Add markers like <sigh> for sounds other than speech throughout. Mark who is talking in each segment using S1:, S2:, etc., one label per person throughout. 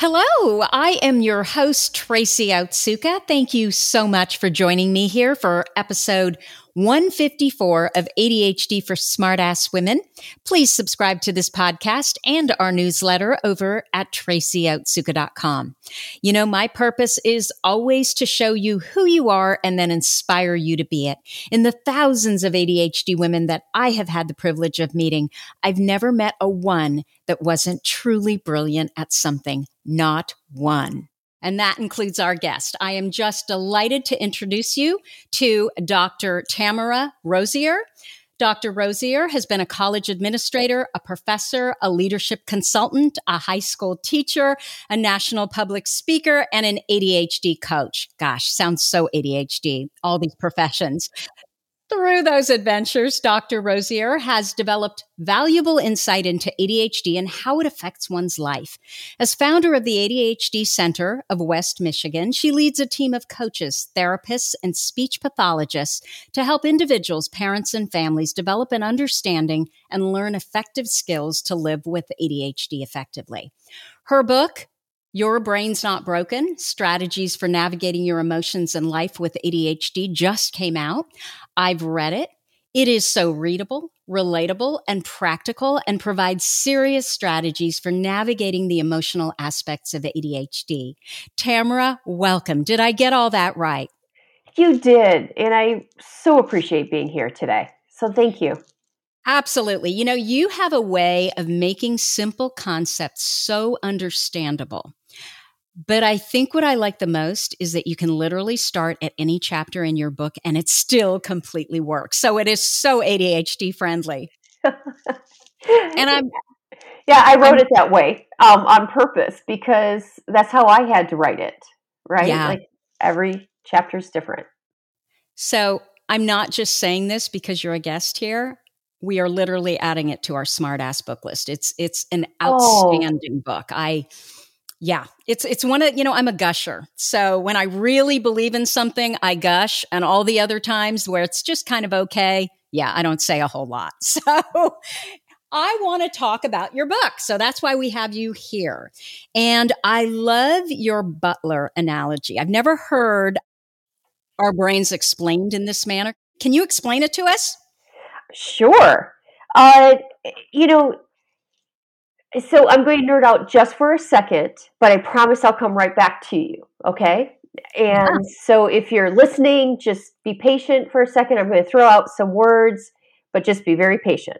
S1: Hello, I am your host, Tracy Otsuka. Thank you so much for joining me here for episode 154 of ADHD for Smartass Women. Please subscribe to this podcast and our newsletter over at tracyotsuka.com. You know, my purpose is always to show you who you are and then inspire you to be it. In the thousands of ADHD women that I have had the privilege of meeting, I've never met a one that wasn't truly brilliant at something. Not one. And that includes our guest. I am just delighted to introduce you to Dr. Tamara Rosier. Dr. Rosier has been a college administrator, a professor, a leadership consultant, a high school teacher, a national public speaker, and an ADHD coach. Gosh, sounds so ADHD, all these professions. Through those adventures, Dr. Rosier has developed valuable insight into ADHD and how it affects one's life. As founder of the ADHD Center of West Michigan, she leads a team of coaches, therapists, and speech pathologists to help individuals, parents, and families develop an understanding and learn effective skills to live with ADHD effectively. Her book, your Brain's Not Broken Strategies for Navigating Your Emotions and Life with ADHD just came out. I've read it. It is so readable, relatable, and practical and provides serious strategies for navigating the emotional aspects of ADHD. Tamara, welcome. Did I get all that right?
S2: You did. And I so appreciate being here today. So thank you.
S1: Absolutely. You know, you have a way of making simple concepts so understandable. But I think what I like the most is that you can literally start at any chapter in your book and it still completely works. So it is so ADHD friendly. <laughs> and
S2: I'm yeah, I wrote I'm, it that way um, on purpose because that's how I had to write it. Right? Yeah. Like every chapter is different.
S1: So I'm not just saying this because you're a guest here. We are literally adding it to our smart ass book list. It's it's an oh. outstanding oh. book. I yeah, it's it's one of you know I'm a gusher. So when I really believe in something, I gush, and all the other times where it's just kind of okay, yeah, I don't say a whole lot. <laughs> So I want to talk about your book. So that's why we have you here. And I love your butler analogy. I've never heard our brains explained in this manner. Can you explain it to us?
S2: Sure. Uh, you know, so I'm going to nerd out just for a second, but I promise I'll come right back to you. Okay. And yeah. so if you're listening, just be patient for a second. I'm going to throw out some words, but just be very patient.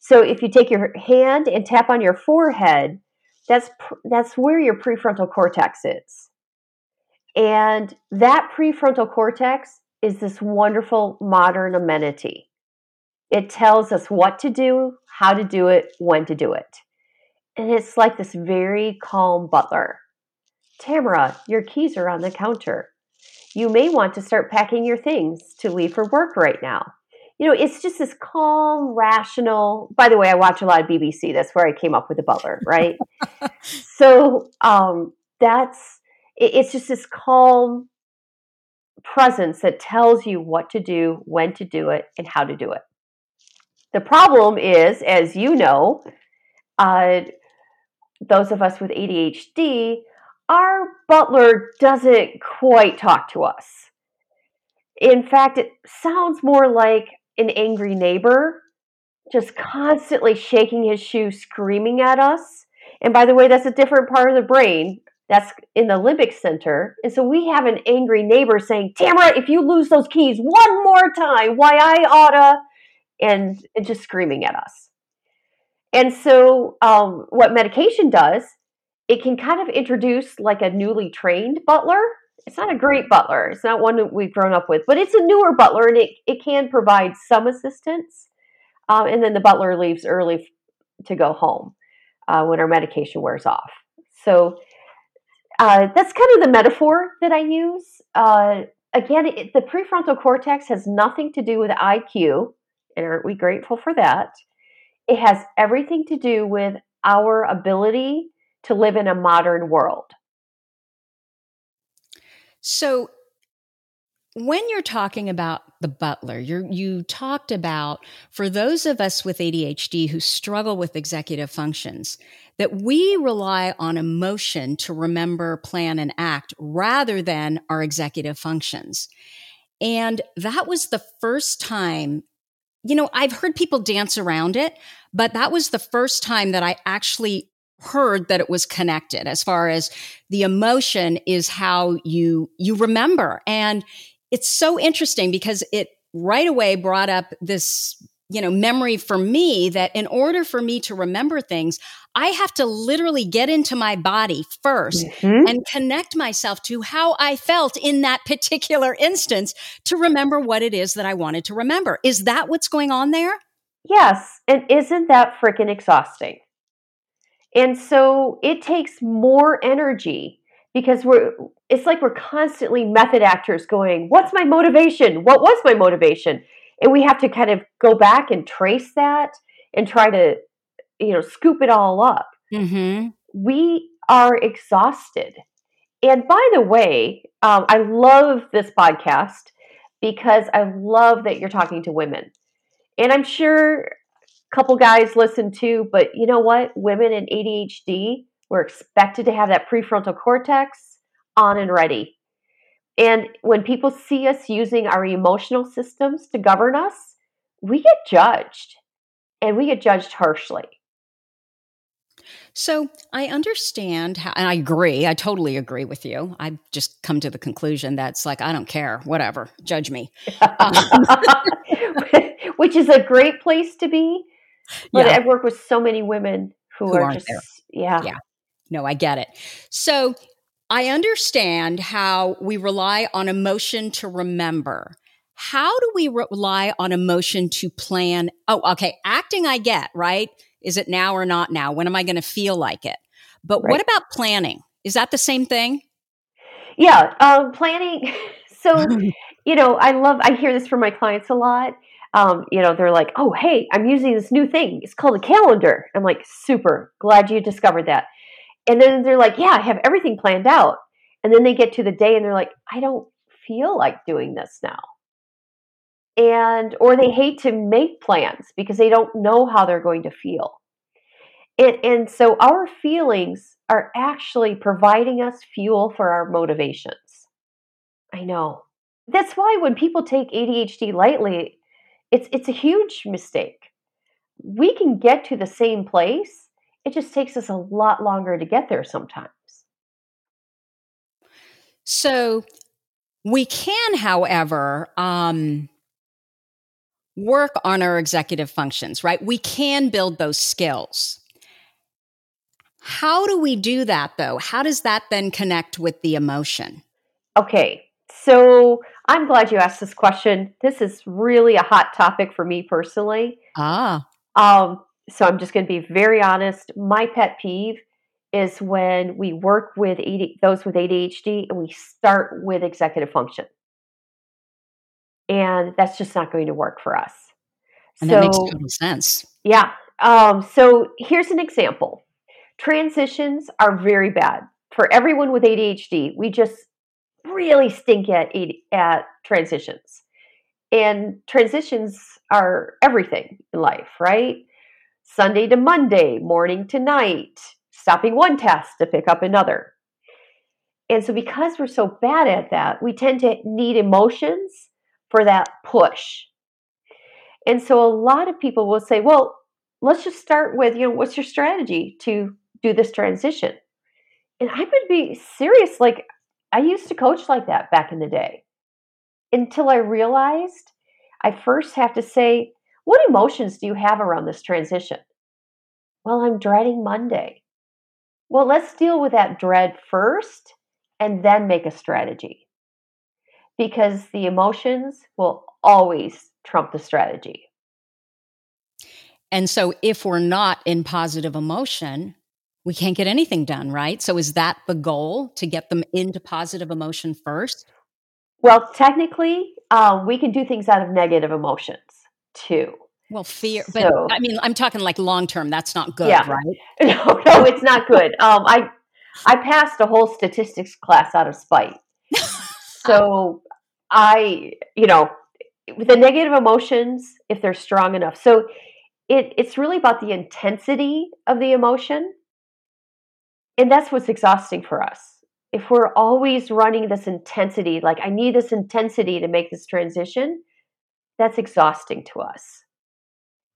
S2: So if you take your hand and tap on your forehead, that's that's where your prefrontal cortex is. And that prefrontal cortex is this wonderful modern amenity. It tells us what to do, how to do it, when to do it. And it's like this very calm butler. Tamara, your keys are on the counter. You may want to start packing your things to leave for work right now. you know, it's just this calm, rational. By the way, I watch a lot of BBC. That's where I came up with the butler, right? <laughs> so um, that's it, it's just this calm presence that tells you what to do, when to do it, and how to do it. The problem is, as you know, uh, those of us with ADHD, our butler doesn't quite talk to us. In fact, it sounds more like an angry neighbor just constantly shaking his shoe, screaming at us. And by the way, that's a different part of the brain. That's in the limbic center. And so we have an angry neighbor saying, Tamara, if you lose those keys one more time, why I oughta, and, and just screaming at us. And so, um, what medication does, it can kind of introduce like a newly trained butler it's not a great butler. It's not one that we've grown up with, but it's a newer butler and it, it can provide some assistance. Um, and then the butler leaves early to go home uh, when our medication wears off. So uh, that's kind of the metaphor that I use. Uh, again, it, the prefrontal cortex has nothing to do with IQ, and aren't we grateful for that? It has everything to do with our ability to live in a modern world.
S1: So when you're talking about the butler, you talked about for those of us with ADHD who struggle with executive functions, that we rely on emotion to remember, plan, and act rather than our executive functions. And that was the first time, you know, I've heard people dance around it, but that was the first time that I actually heard that it was connected as far as the emotion is how you you remember. And it's so interesting because it right away brought up this you know memory for me that in order for me to remember things i have to literally get into my body 1st mm-hmm. and connect myself to how i felt in that particular instance to remember what it is that i wanted to remember is that what's going on there
S2: yes and isn't that freaking exhausting and so it takes more energy because we're it's like we're constantly method actors going, what's my motivation? What was my motivation? And we have to kind of go back and trace that and try to, you know, scoop it all up. Mm-hmm. We are exhausted. And by the way, um, I love this podcast because I love that you're talking to women. And I'm sure a couple guys listen too, but you know what? Women in ADHD were expected to have that prefrontal cortex on and ready. And when people see us using our emotional systems to govern us, we get judged and we get judged harshly.
S1: So I understand how, and I agree. I totally agree with you. I've just come to the conclusion that's like, I don't care, whatever, judge me. <laughs> Um, <laughs>
S2: Which is a great place to be but yeah. I've worked with so many women who, who are just, there. yeah.
S1: Yeah. No, I get it. So I understand how we rely on emotion to remember. How do we rely on emotion to plan? Oh, okay. Acting, I get, right? Is it now or not now? When am I going to feel like it? But right. what about planning? Is that the same thing?
S2: Yeah. Um, planning. <laughs> So, <laughs> you know, I love, I hear this from my clients a lot um, you know, they're like, oh, hey, I'm using this new thing. It's called a calendar. I'm like, super, glad you discovered that. And then they're like, yeah, I have everything planned out. And then they get to the day and they're like, I don't feel like doing this now. And, or they hate to make plans because they don't know how they're going to feel. And, and so our feelings are actually providing us fuel for our motivations. I know. That's why when people take ADHD lightly, it's it's a huge mistake. We can get to the same place. It just takes us a lot longer to get there sometimes.
S1: So we can, however, um, work on our executive functions, right? We can build those skills. How do we do that though? How does that then connect with the emotion?
S2: Okay, so I'm glad you asked this question. This is really a hot topic for me personally.
S1: Ah.
S2: Um, so I'm just going to be very honest. My pet peeve is when we work with AD, those with ADHD and we start with executive function. And that's just not going to work for us.
S1: And so, that makes total sense.
S2: Yeah. Um, so here's an example. Transitions are very bad for everyone with ADHD. We just really stink at at transitions, and transitions are everything in life, right? Sunday to Monday, morning to night, stopping one task to pick up another. And so, because we're so bad at that, we tend to need emotions for that push. And so, a lot of people will say, Well, let's just start with, you know, what's your strategy to do this transition? And I would be serious. Like, I used to coach like that back in the day until I realized I first have to say, What emotions do you have around this transition? Well, I'm dreading Monday. Well, let's deal with that dread first and then make a strategy. Because the emotions will always trump the strategy.
S1: And so if we're not in positive emotion, we can't get anything done, right? So is that the goal to get them into positive emotion first?
S2: Well, technically, uh, we can do things out of negative emotions too.
S1: Well, fear, but I mean, I'm talking like long term. That's not good, yeah. right? <laughs>
S2: No, no, it's not good. Um, I I passed a whole statistics class out of spite. so I, you know, with the negative emotions, if they're strong enough. So it, it's really about the intensity of the emotion. And that's what's exhausting for us. If we're always running this intensity, like I need this intensity to make this transition, that's exhausting to us.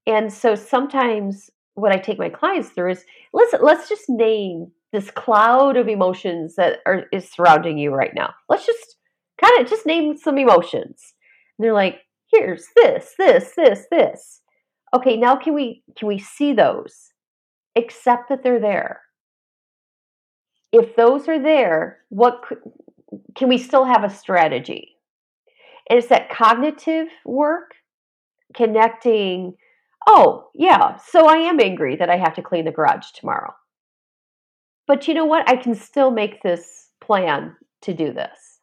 S2: And so sometimes what I take my clients through is let's let's just name this cloud of emotions that are is surrounding you right now. Let's just kind of just name some emotions. And they're like, here's this, this, this, this. Okay, now can we can we see those? Accept that they're there. If those are there, what can we still have a strategy? And it's that cognitive work connecting oh, yeah, so I am angry that I have to clean the garage tomorrow. But you know what? I can still make this plan to do this.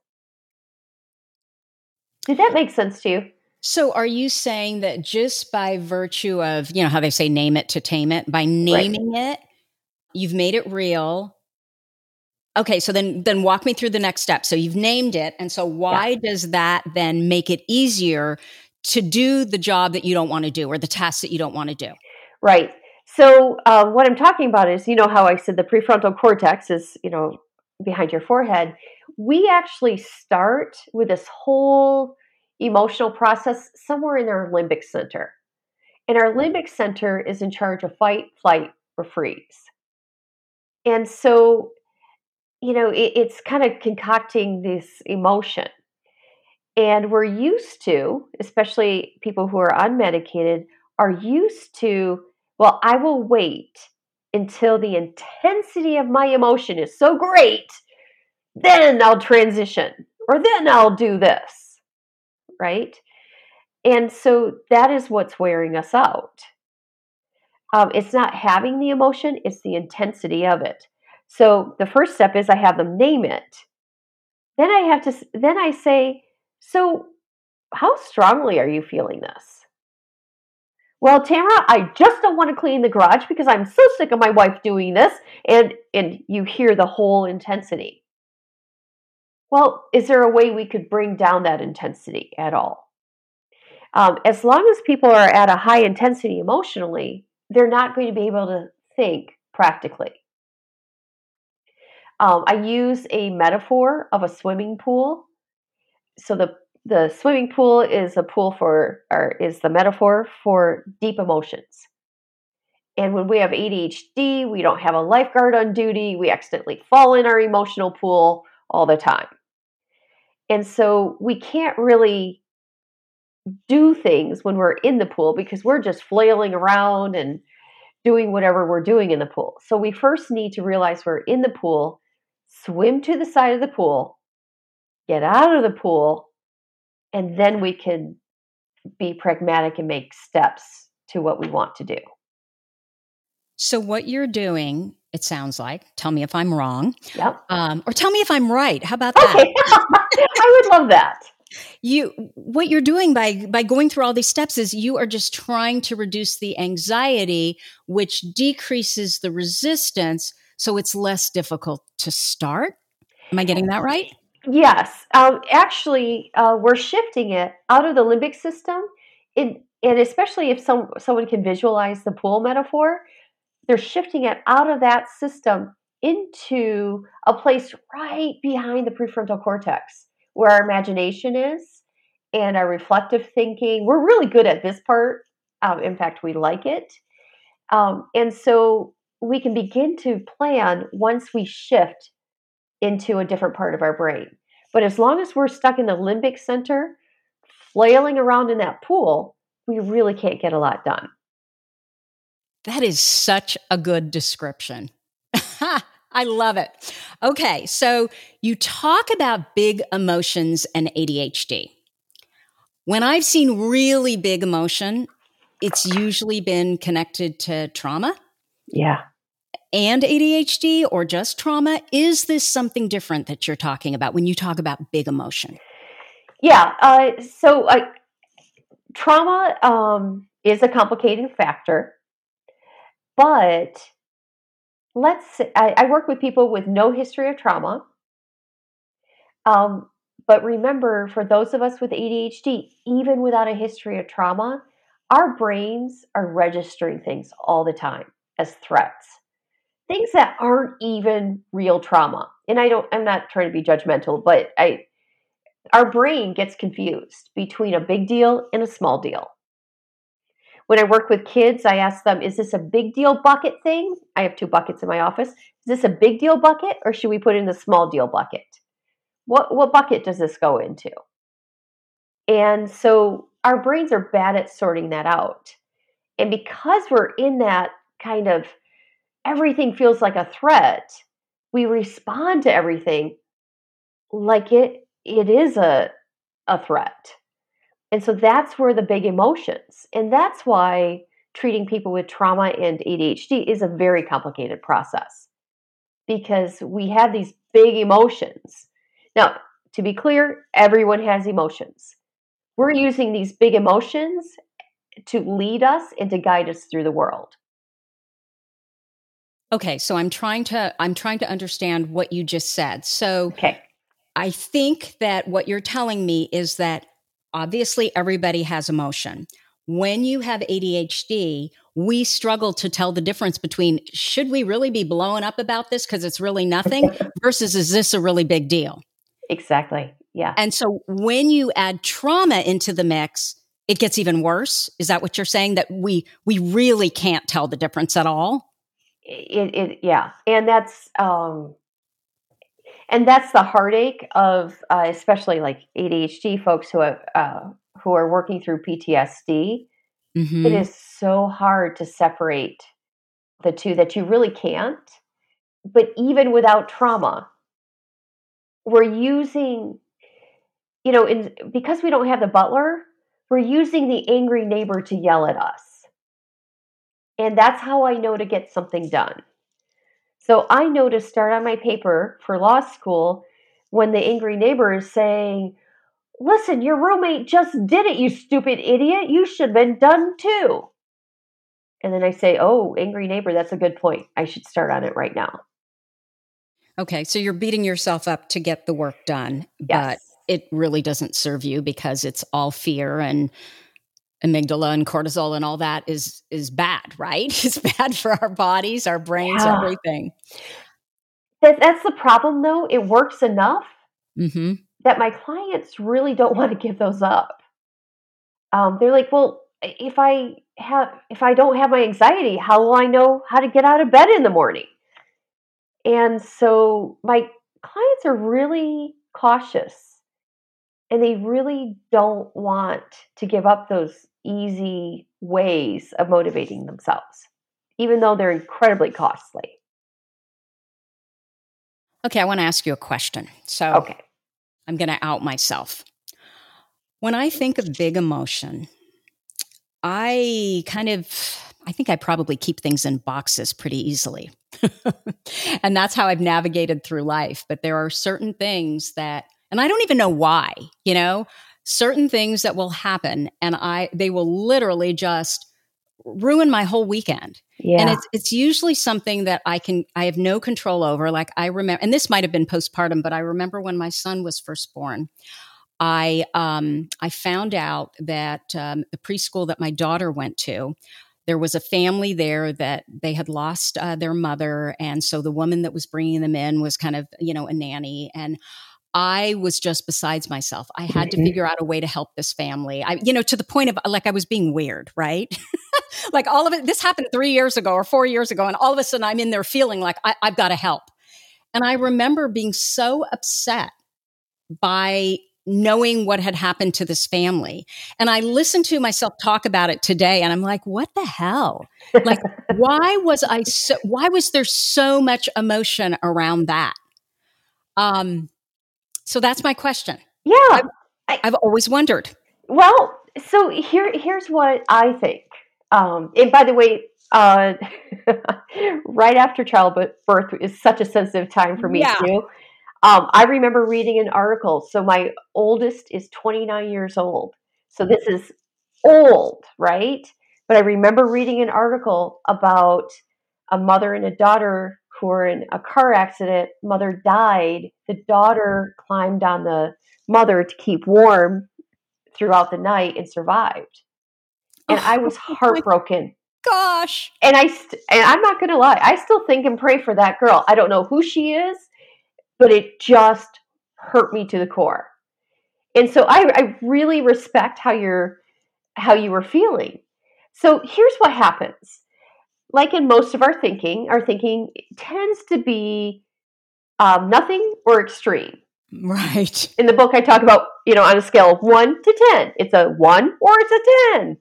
S2: Did that make sense to you?
S1: So, are you saying that just by virtue of, you know, how they say name it to tame it, by naming right. it, you've made it real? Okay, so then then walk me through the next step. So you've named it, and so why yeah. does that then make it easier to do the job that you don't want to do or the task that you don't want to do?
S2: Right. So uh, what I'm talking about is, you know, how I said the prefrontal cortex is, you know, behind your forehead. We actually start with this whole emotional process somewhere in our limbic center. And our limbic center is in charge of fight, flight, or freeze. And so, you know, it, it's kind of concocting this emotion. And we're used to, especially people who are unmedicated, are used to well, I will wait until the intensity of my emotion is so great, then I'll transition, or then I'll do this, right? And so that is what's wearing us out. Um, it's not having the emotion, it's the intensity of it. So the first step is I have them name it. Then I have to, then I say, so how strongly are you feeling this? Well, Tamara, I just don't want to clean the garage because I'm so sick of my wife doing this. And and you hear the whole intensity. Well, is there a way we could bring down that intensity at all? Um, as long as people are at a high intensity emotionally, they're not going to be able to think practically. Um, I use a metaphor of a swimming pool. So the the swimming pool is a pool for or is the metaphor for deep emotions. And when we have ADHD, we don't have a lifeguard on duty. We accidentally fall in our emotional pool all the time. And so we can't really do things when we're in the pool because we're just flailing around and doing whatever we're doing in the pool. So we first need to realize we're in the pool, swim to the side of the pool, get out of the pool, and then we can be pragmatic and make steps to what we want to do.
S1: So, what you're doing, it sounds like, tell me if I'm wrong.
S2: Yep.
S1: Um, or tell me if I'm right. How about that?
S2: Okay. <laughs> I would love that.
S1: you what you're doing by by going through all these steps is you are just trying to reduce the anxiety which decreases the resistance so it's less difficult to start am i getting that right
S2: yes um, actually uh, we're shifting it out of the limbic system in, and especially if some someone can visualize the pool metaphor they're shifting it out of that system into a place right behind the prefrontal cortex where our imagination is and our reflective thinking. We're really good at this part. Um, in fact, we like it. Um, and so we can begin to plan once we shift into a different part of our brain. But as long as we're stuck in the limbic center, flailing around in that pool, we really can't get a lot done.
S1: That is such a good description. <laughs> I love it. Okay, so you talk about big emotions and ADHD. When I've seen really big emotion, it's usually been connected to trauma.
S2: Yeah.
S1: And ADHD or just trauma. Is this something different that you're talking about when you talk about big emotion?
S2: Yeah. Uh, so uh, trauma um, is a complicating factor, but let's I, I, work with people with no history of trauma um, but remember for those of us with adhd even without a history of trauma our brains are registering things all the time as threats things that aren't even real trauma and i don't i'm not trying to be judgmental but i our brain gets confused between a big deal and a small deal when I work with kids, I ask them, is this a big deal bucket thing? I have two buckets in my office. Is this a big deal bucket or should we put in the small deal bucket? What, what bucket does this go into? And so our brains are bad at sorting that out. And because we're in that kind of everything feels like a threat, we respond to everything like it it is a a threat. And so that's where the big emotions, and that's why treating people with trauma and ADHD is a very complicated process because we have these big emotions. Now, to be clear, everyone has emotions. We're using these big emotions to lead us and to guide us through the world.
S1: Okay, so I'm trying to I'm trying to understand what you just said. So
S2: Okay.
S1: I think that what you're telling me is that obviously everybody has emotion. When you have ADHD, we struggle to tell the difference between should we really be blowing up about this because it's really nothing versus is this a really big deal?
S2: Exactly. Yeah.
S1: And so when you add trauma into the mix, it gets even worse. Is that what you're saying that we we really can't tell the difference at all?
S2: It, it yeah. And that's um and that's the heartache of uh, especially like ADHD folks who have uh, who are working through PTSD. Mm-hmm. It is so hard to separate the two that you really can't. But even without trauma, we're using, you know, in, because we don't have the butler, we're using the angry neighbor to yell at us. And that's how I know to get something done. So I know to start on my paper for law school when the angry neighbor is saying, Listen, your roommate just did it, you stupid idiot. You should have been done too. And then I say, Oh, angry neighbor, that's a good point. I should start on it right now.
S1: Okay, so you're beating yourself up to get the work done, yes. but it really doesn't serve you because it's all fear and amygdala and cortisol and all that is is bad, right? <laughs> It's bad for our bodies, our brains, yeah. everything.
S2: That, that's the problem, though. It works enough
S1: mm-hmm.
S2: that my clients really don't <laughs> want to give those up. Um, they're like, "Well, if I have, if I don't have my anxiety, how will I know how to get out of bed in the morning?" And so my clients are really cautious and they really don't want to give up those easy ways of motivating themselves, even though they're incredibly costly.
S1: Okay, I want to ask you a question. So,
S2: okay.
S1: I'm going to out myself. When I think of big emotion, I kind of I think I probably keep things in boxes pretty easily. <laughs> and that's how I've navigated through life, but there are certain things that And I don't even know why, you know, certain things that will happen and I, they will literally just ruin my whole weekend.
S2: Yeah.
S1: And it's it's usually something that I can I have no control over. Like I remember and this might have been postpartum, but I remember when my son was first born. I um I found out that um, the preschool that my daughter went to, there was a family there that they had lost uh, their mother, and so the woman that was bringing them in was kind of you know a nanny, and I was just besides myself. I had mm-hmm. to figure out a way to help this family. I, you know, to the point of like I was being weird, right? <laughs> like all of it, this happened three years ago or four years ago. And all of a sudden I'm in there feeling like I, I've got to help. And I remember being so upset by knowing what had happened to this family. And I listened to myself talk about it today and I'm like, what the hell? Like, <laughs> why was I so, why was there so much emotion around that? Um, so that's my question.
S2: Yeah.
S1: I've, I, have always wondered.
S2: Well, so here, here's what I think. Um, and by the way, uh, <laughs> right after childbirth is such a sensitive time for me yeah. too. Um, I remember reading an article. So my oldest is 29 years old. So this is old, right? But I remember reading an article about a mother and a daughter who were in a car accident. Mother died. The daughter climbed on the mother to keep warm throughout the night and survived. And oh, I was <laughs> heartbroken.
S1: Gosh.
S2: And I st- and I'm not going to lie. I still think and pray for that girl. I don't know who she is, but it just hurt me to the core. And so I, I really respect how you're how you were feeling. So here's what happens like in most of our thinking, our thinking tends to be um, nothing or extreme.
S1: Right.
S2: In the book, I talk about, you know, on a scale of one to 10, it's a one or it's a 10.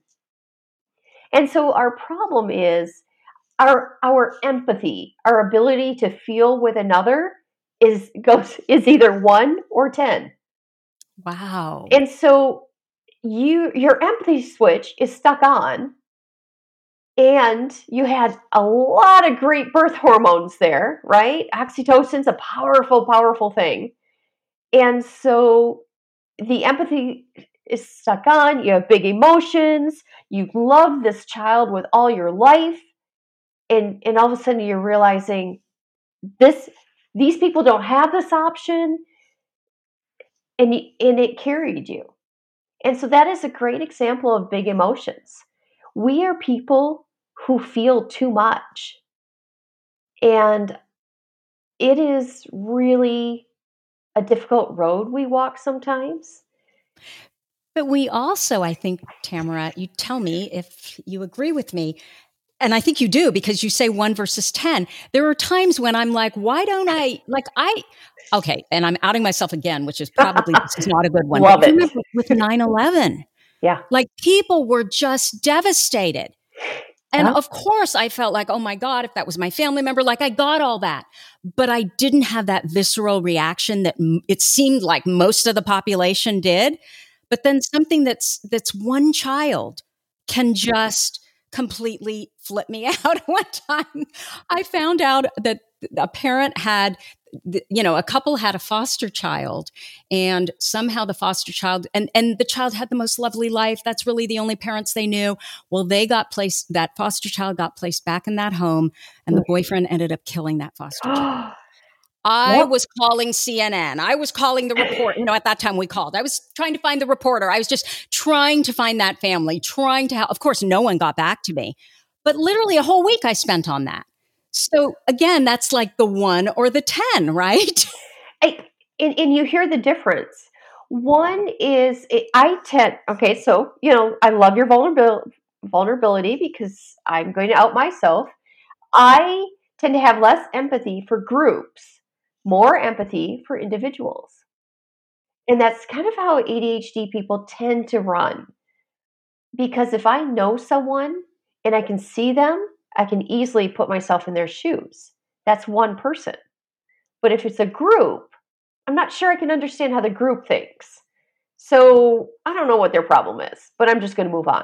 S2: And so our problem is our, our empathy, our ability to feel with another is <laughs> goes is either one or 10.
S1: Wow.
S2: And so you your empathy switch is stuck on and you had a lot of great birth hormones there, right? Oxytocin's a powerful, powerful thing. And so the empathy is stuck on, you have big emotions, you love this child with all your life, and and all of a sudden you're realizing this these people don't have this option and and it carried you. And so that is a great example of big emotions. We are people who feel too much. And it is really a difficult road we walk sometimes.
S1: But we also, I think, Tamara, you tell me if you agree with me. And I think you do because you say one versus 10. There are times when I'm like, why don't I, like, I, okay, and I'm outing myself again, which is probably, this is not a good one. <laughs>
S2: Love it.
S1: With 9 11.
S2: Yeah.
S1: Like, people were just devastated. And of course, I felt like, oh my God, if that was my family member, like I got all that. But I didn't have that visceral reaction that m- it seemed like most of the population did. But then something that's, that's one child can just completely flip me <laughs> out. One time. I found out that a parent had you know a couple had a foster child and somehow the foster child and and the child had the most lovely life. That's really the only parents they knew. Well they got placed that foster child got placed back in that home and the boyfriend ended up killing that foster child <gasps> <gasps> <gasps> I yep. was calling CNN. I was calling the report. You know, at that time we called. I was trying to find the reporter. I was just trying to find that family, trying to help. Of course, no one got back to me. But literally a whole week I spent on that. So again, that's like the one or the 10, <laughs> right?
S2: I, and, and you hear the difference. One is I tend, okay, so, you know, I love your vulnerability, vulnerability because I'm going to out myself. I tend to have less empathy for groups, more empathy for individuals. And that's kind of how ADHD people tend to run. Because if I know someone and I can see them, I can easily put myself in their shoes. That's one person. But if it's a group, I'm not sure I can understand how the group thinks. So I don't know what their problem is, but I'm just going to move on.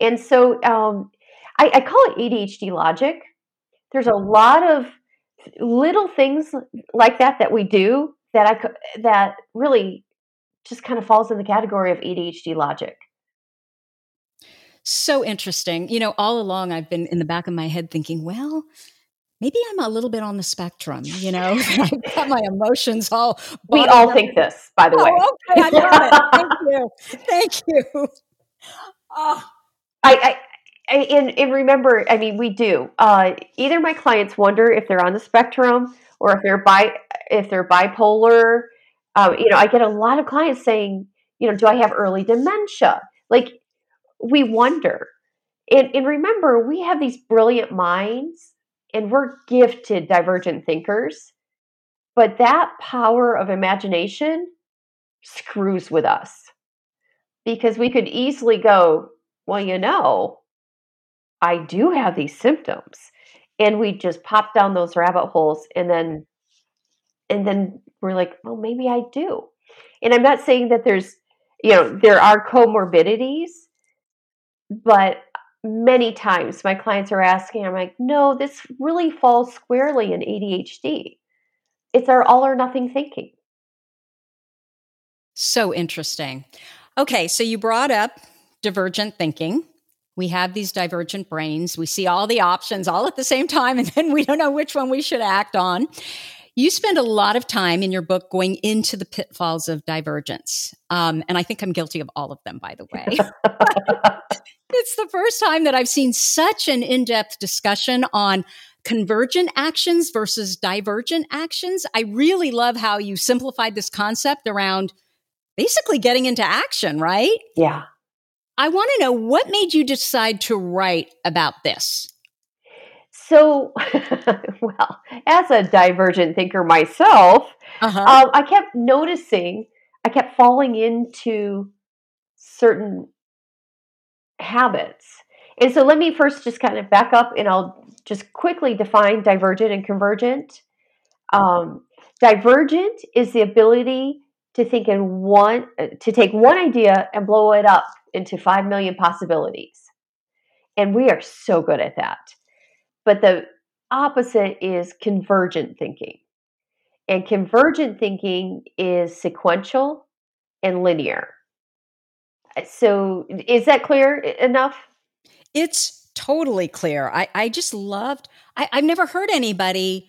S2: And so um, I, I call it ADHD logic. There's a lot of little things like that that we do that I could that really just kind of falls in the category of ADHD logic.
S1: So interesting. You know, all along I've been in the back of my head thinking, well, maybe I'm a little bit on the spectrum, you know, <laughs> I've got my emotions all.
S2: We all up. think this, by the
S1: oh,
S2: way.
S1: Okay, I love it. Thank you. Thank you.
S2: Oh. <laughs> I, I, and, and remember, I mean, we do. Uh, either my clients wonder if they're on the spectrum or if they're bi, if they're bipolar. Uh, you know, I get a lot of clients saying, you know, do I have early dementia? Like, we wonder. And, and remember, we have these brilliant minds and we're gifted divergent thinkers, but that power of imagination screws with us because we could easily go, well, you know, I do have these symptoms. And we just pop down those rabbit holes and then and then we're like, well, maybe I do. And I'm not saying that there's, you know, there are comorbidities, but many times my clients are asking, I'm like, no, this really falls squarely in ADHD. It's our all or nothing thinking.
S1: So interesting. Okay, so you brought up divergent thinking. We have these divergent brains. We see all the options all at the same time, and <laughs> then we don't know which one we should act on. You spend a lot of time in your book going into the pitfalls of divergence. Um, and I think I'm guilty of all of them, by the way. <laughs> <laughs> it's the first time that I've seen such an in depth discussion on convergent actions versus divergent actions. I really love how you simplified this concept around basically getting into action, right?
S2: Yeah.
S1: I want to know what made you decide to write about this?
S2: So, <laughs> well, as a divergent thinker myself, uh-huh. um, I kept noticing, I kept falling into certain habits. And so, let me first just kind of back up and I'll just quickly define divergent and convergent. Um, divergent is the ability to think in one, uh, to take one idea and blow it up into 5 million possibilities. And we are so good at that. But the opposite is convergent thinking. And convergent thinking is sequential and linear. So, is that clear enough?
S1: It's totally clear. I, I just loved, I, I've never heard anybody,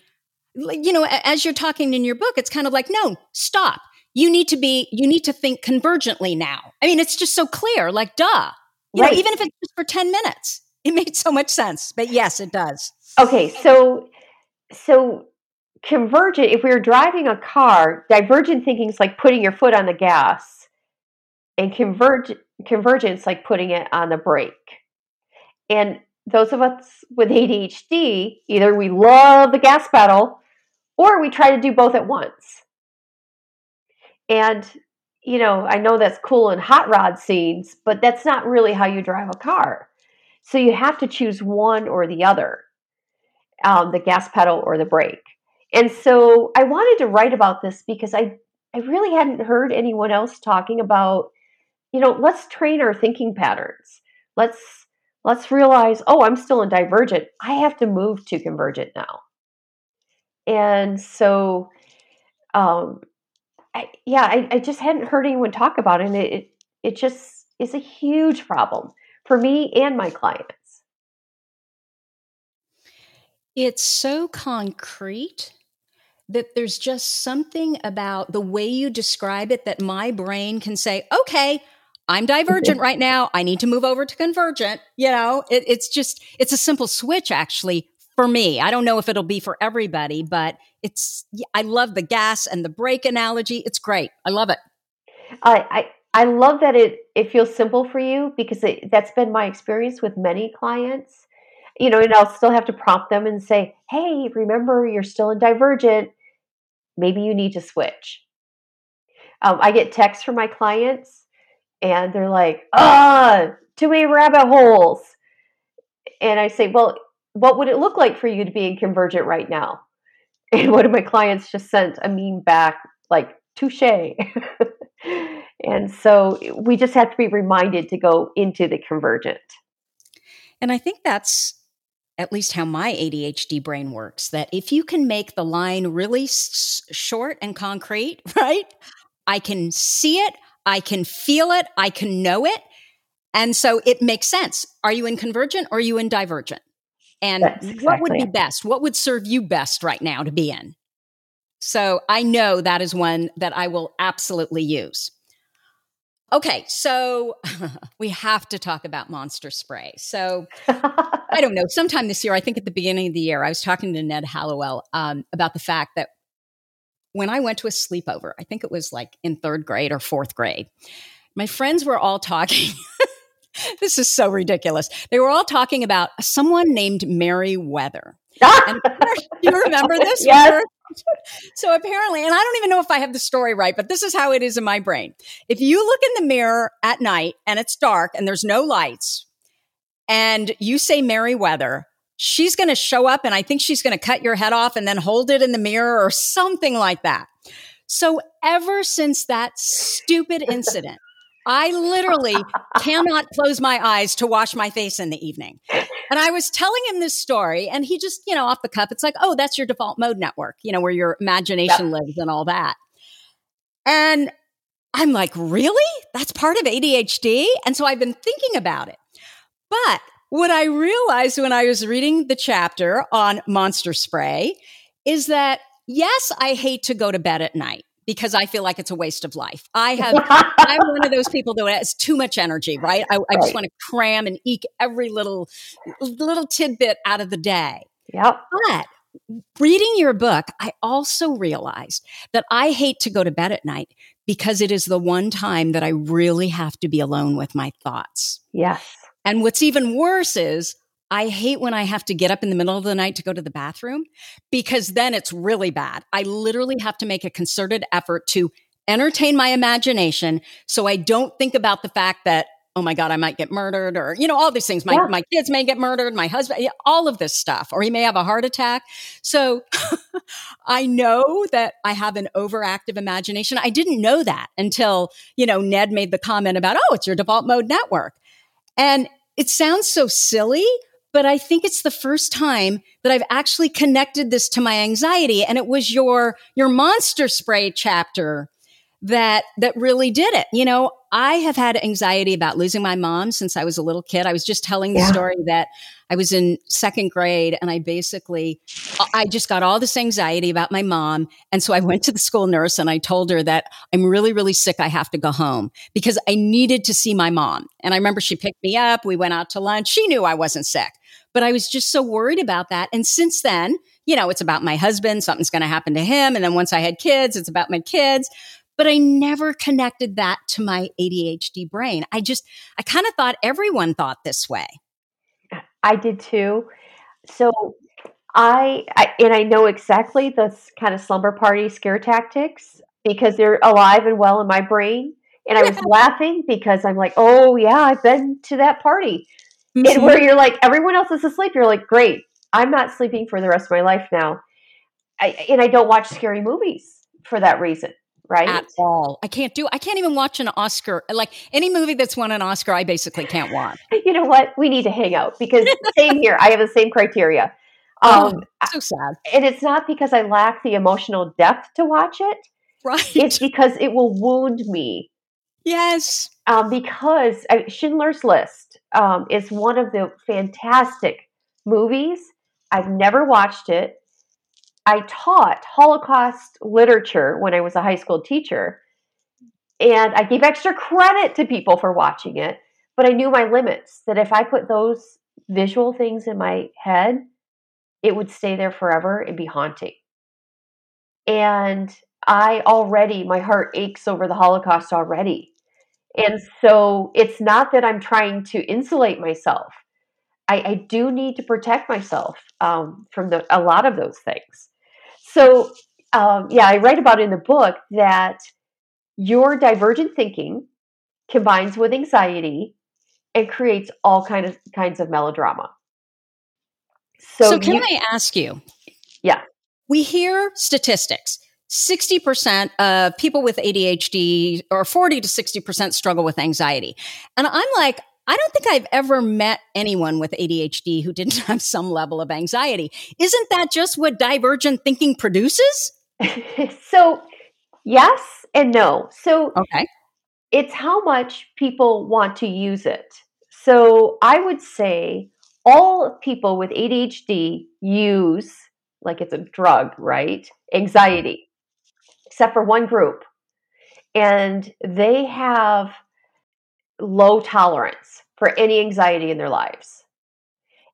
S1: you know, as you're talking in your book, it's kind of like, no, stop. You need to be, you need to think convergently now. I mean, it's just so clear, like, duh. You right. know, even if it's just for 10 minutes. It made so much sense. But yes, it does.
S2: Okay, so so convergent if we were driving a car, divergent thinking is like putting your foot on the gas. And converge convergence like putting it on the brake. And those of us with ADHD, either we love the gas pedal or we try to do both at once. And you know, I know that's cool in hot rod scenes, but that's not really how you drive a car. So you have to choose one or the other um, the gas pedal or the brake. And so I wanted to write about this because I, I really hadn't heard anyone else talking about, you know, let's train our thinking patterns. Let's let's realize, oh, I'm still in divergent. I have to move to convergent now. And so, um, I, yeah, I, I, just hadn't heard anyone talk about it. And it, it, it just is a huge problem for me and my clients.
S1: It's so concrete that there's just something about the way you describe it that my brain can say, okay, I'm divergent <laughs> right now. I need to move over to convergent. You know, it, it's just, it's a simple switch actually for me. I don't know if it'll be for everybody, but it's, I love the gas and the brake analogy. It's great. I love it.
S2: I, I, I love that it it feels simple for you because it, that's been my experience with many clients. You know, and I'll still have to prompt them and say, "Hey, remember you're still in divergent. Maybe you need to switch." Um, I get texts from my clients, and they're like, "Ah, too many rabbit holes," and I say, "Well, what would it look like for you to be in convergent right now?" <laughs> And one of my clients just sent a meme back like, "Touche." <laughs> And so we just have to be reminded to go into the convergent.
S1: And I think that's at least how my ADHD brain works that if you can make the line really s- short and concrete, <laughs> right? I can see it, I can feel it, I can know it. And so it makes sense. Are you in convergent or are you in divergent? And exactly what would be best? What would serve you best right now to be in? So I know that is one that I will absolutely use. Okay, so <laughs> we have to talk about monster spray. So I don't know, sometime this year, I think at the beginning of the year, I was talking to Ned Hallowell um, about the fact that when I went to a sleepover, I think it was like in third grade or fourth grade, my friends were all talking. <laughs> <laughs> this is so ridiculous. They were all talking about someone named Mary Weather. and <laughs> you remember this?
S2: Yes. <laughs>
S1: So apparently, and I don't even know if I have the story right, but this is how it is in my brain. If you look in the mirror at night and it's dark and there's no lights, and you say Mary Weather, she's going to show up and I think she's going to cut your head off and then hold it in the mirror or something like that. So ever since that stupid incident, I literally cannot close my eyes to wash my face in the evening. And I was telling him this story, and he just, you know, off the cuff, it's like, oh, that's your default mode network, you know, where your imagination yep. lives and all that. And I'm like, really? That's part of ADHD? And so I've been thinking about it. But what I realized when I was reading the chapter on monster spray is that, yes, I hate to go to bed at night because I feel like it's a waste of life. I <laughs> have, I'm one of those people that has too much energy, right? I, I just want to cram and eke every little, little tidbit out of the day.
S2: Yep.
S1: But reading your book, I also realized that I hate to go to bed at night because it is the one time that I really have to be alone with my thoughts.
S2: Yes.
S1: And what's even worse is I hate when I have to get up in the middle of the night to go to the bathroom because then it's really bad. I literally have to make a concerted effort to entertain my imagination so I don't think about the fact that, oh my God, I might get murdered or, you know, all these things. My, yeah. my kids may get murdered, my husband, all of this stuff, or he may have a heart attack. So <laughs> I know that I have an overactive imagination. I didn't know that until, you know, Ned made the comment about, oh, it's your default mode network. And it sounds so silly, but I think it's the first time that I've actually connected this to my anxiety. And it was your, your monster spray chapter that, that really did it. You know, I have had anxiety about losing my mom since I was a little kid. I was just telling the yeah. story that I was in second grade and I basically, I just got all this anxiety about my mom. And so I went to the school nurse and I told her that I'm really, really sick. I have to go home because I needed to see my mom. And I remember she picked me up. We went out to lunch. She knew I wasn't sick, but I was just so worried about that. And since then, you know, it's about my husband. Something's going to happen to him. And then once I had kids, it's about my kids but I never connected that to my ADHD brain. I just, I kind of thought everyone thought this way.
S2: I did too. So I, I, and I know exactly the kind of slumber party scare tactics because they're alive and well in my brain. And I was <laughs> laughing because I'm like, oh yeah, I've been to that party. Mm-hmm. And where you're like, everyone else is asleep. You're like, great, I'm not sleeping for the rest of my life now. I, and I don't watch scary movies for that reason right?
S1: At all. I can't do I can't even watch an Oscar. Like any movie that's won an Oscar, I basically can't watch. <laughs>
S2: You know what? We need to hang out because <laughs> same here. I have the same criteria.
S1: Oh, um, oh, so sad.
S2: And it's not because I lack the emotional depth to watch it.
S1: Right.
S2: It's because it will wound me.
S1: Yes.
S2: Um, because uh, Schindler's List um, is one of the fantastic movies. I've never watched it. I taught Holocaust literature when I was a high school teacher. And I gave extra credit to people for watching it, but I knew my limits that if I put those visual things in my head, it would stay there forever and be haunting. And I already, my heart aches over the Holocaust already. And so it's not that I'm trying to insulate myself. I, I do need to protect myself um, from the, a lot of those things. So, um, yeah, I write about in the book that your divergent thinking combines with anxiety and creates all kind of kinds of melodrama.
S1: So, so can you, I ask you?
S2: Yeah.
S1: We hear statistics. 60% of people with ADHD or 40 to 60% struggle with anxiety. And I'm like, I don't think I've ever met anyone with ADHD who didn't <laughs> have some level of anxiety. Isn't that just what divergent thinking produces? <laughs>
S2: so, yes and no. So,
S1: okay.
S2: It's how much people want to use it. So, I would say all people with ADHD use like it's a drug, right? Anxiety. Except for one group. And they have low tolerance for any anxiety in their lives.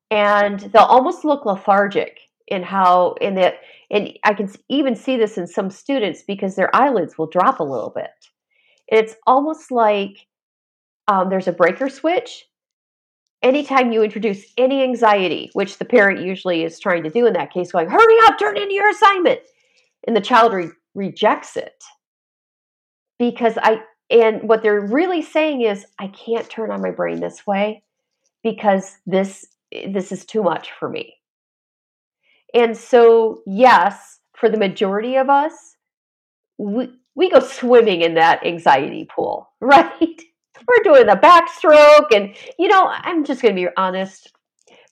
S2: And they'll almost look lethargic in how in that and I can even see this in some students because their eyelids will drop a little bit. And it's almost like um, there's a breaker switch. Anytime you introduce any anxiety, which the parent usually is trying to do in that case, going, hurry up, turn in your assignment. And the child re- rejects it because I and what they're really saying is, I can't turn on my brain this way because this this is too much for me. And so, yes, for the majority of us, we, we go swimming in that anxiety pool, <laughs> right? We're doing the backstroke. And, you know, I'm just going to be honest.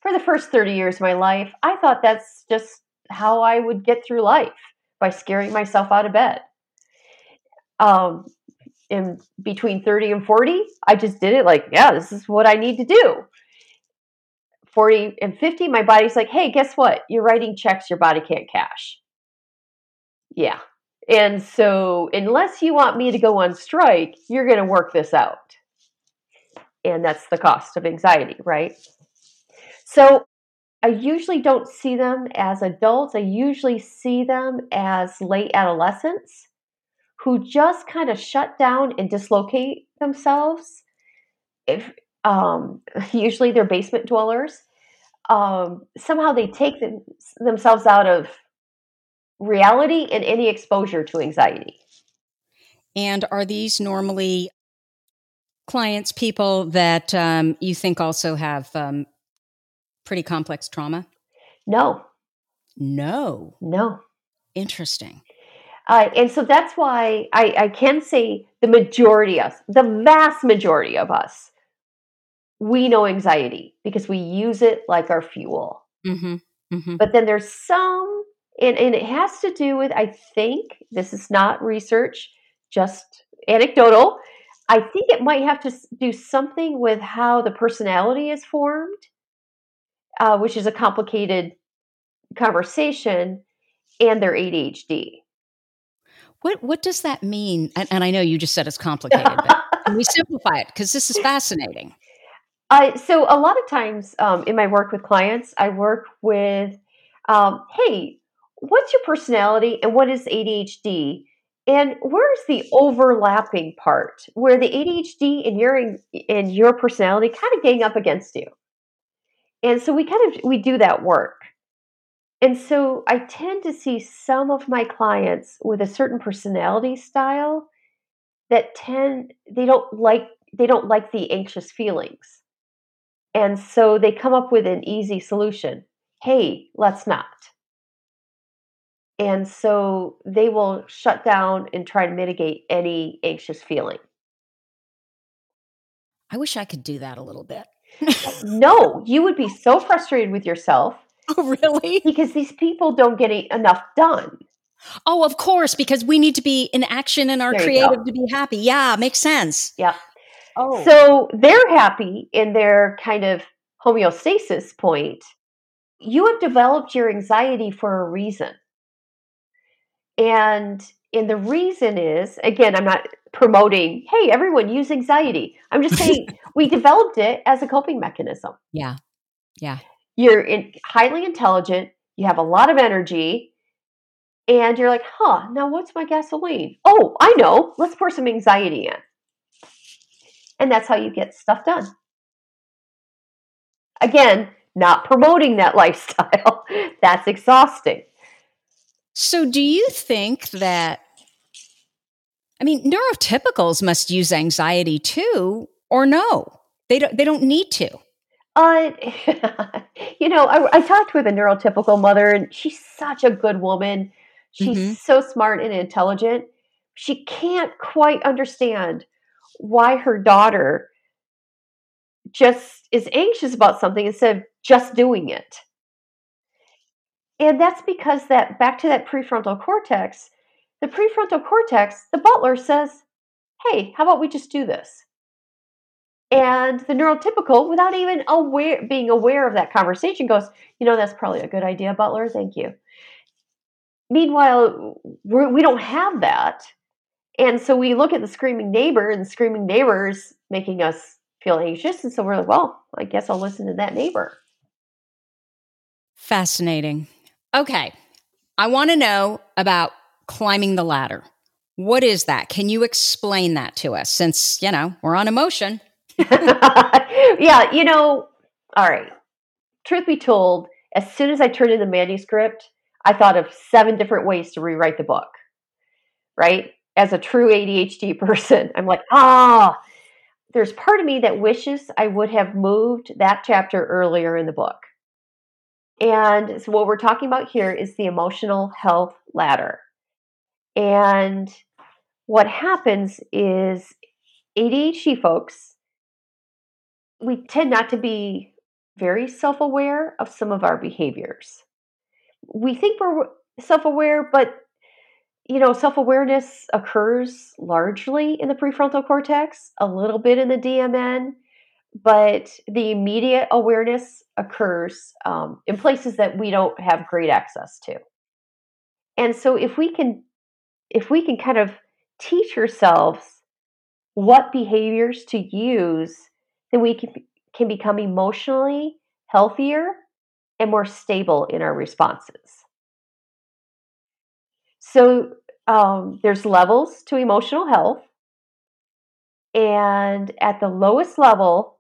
S2: For the first 30 years of my life, I thought that's just how I would get through life by scaring myself out of bed. Um, in between 30 and 40, I just did it like, yeah, this is what I need to do. 40 and 50, my body's like, hey, guess what? You're writing checks your body can't cash. Yeah. And so, unless you want me to go on strike, you're going to work this out. And that's the cost of anxiety, right? So, I usually don't see them as adults. I usually see them as late adolescents who just kind of shut down and dislocate themselves. If um, <laughs> usually they're basement dwellers, um, somehow they take them, themselves out of reality and any exposure to anxiety.
S1: And are these normally clients, people that um, you think also have um, pretty complex trauma?
S2: No.
S1: No.
S2: No.
S1: Interesting.
S2: Uh, and so that's why I, I can say the majority of us, the vast majority of us, we know anxiety because we use it like our fuel.
S1: Mm-hmm. Mm-hmm.
S2: But then there's some, and, and it has to do with, I think, this is not research, just anecdotal. I think it might have to do something with how the personality is formed, uh, which is a complicated conversation, and their ADHD.
S1: What what does that mean? And, and I know you just said it's <laughs> complicated, but can we simplify it? Because this is fascinating.
S2: Uh, so a lot of times um, in my work with clients, I work with, um, hey, what's your personality and what is ADHD? And where's the overlapping part where the ADHD and your and your personality kind of gang up against you? And so we kind of we do that work. And so I tend to see some of my clients with a certain personality style that tend they don't like they don't like the anxious feelings. And so they come up with an easy solution. Hey, let's not. And so they will shut down and try to mitigate any anxious feeling.
S1: I wish I could do that a little bit.
S2: No, you would be so frustrated with yourself <laughs>
S1: Oh, really?
S2: Because these people don't get enough done.
S1: Oh, of course, because we need to be in action and are creative to be happy. Yeah, makes sense.
S2: Yeah. Oh. So they're happy in their kind of homeostasis point. You have developed your anxiety for a reason. And and the reason is again, I'm not promoting, hey, everyone use anxiety. I'm just <laughs> saying we developed it as a coping mechanism.
S1: Yeah. Yeah
S2: you're in, highly intelligent, you have a lot of energy, and you're like, huh, now what's my gasoline? Oh, I know, let's pour some anxiety in. And that's how you get stuff done. Again, not promoting that <laughs> lifestyle. that's exhausting.
S1: So, do you think that, I mean, neurotypicals must use anxiety too, or no? They don't, they don't need to.
S2: Uh, <laughs> you know, I, I, talked with a neurotypical mother, and she's such a good woman. She's mm-hmm. so smart and intelligent. She can't quite understand why her daughter just is anxious about something instead of just doing it. And that's because that back to that prefrontal cortex, the prefrontal cortex, the butler says, "Hey, how about we just do this?" And the neurotypical, without even aware being aware of that conversation, goes, "You know, that's probably a good idea, butler. Thank you." Meanwhile, we're, we do not have that, and so we look at the screaming neighbor, and the screaming neighbor's making us feel anxious, and so we're like, "Well, I guess I'll listen to that neighbor."
S1: Fascinating. Okay. I want to know about climbing the ladder. What is that? Can you explain that to us since, you know, we're on emotion? <laughs>
S2: yeah, you know, all right. Truth be told, as soon as I turned in the manuscript, I thought of seven different ways to rewrite the book. Right? As a true ADHD <laughs> person, I'm like, ah, there's part of me that wishes I would have moved that chapter earlier in the book. And so, what we're talking about here is the emotional health ladder. And what happens is ADHD folks, we tend not to be very self aware of some of our behaviors. We think we're self aware, but you know, self awareness occurs largely in the prefrontal cortex, a little bit in the DMN, but the immediate awareness occurs um, in places that we don't have great access to. And so if we can if we can kind of teach ourselves what behaviors to use, then we can, can become emotionally healthier and more stable in our responses. So um, there's levels to emotional health. And at the lowest level,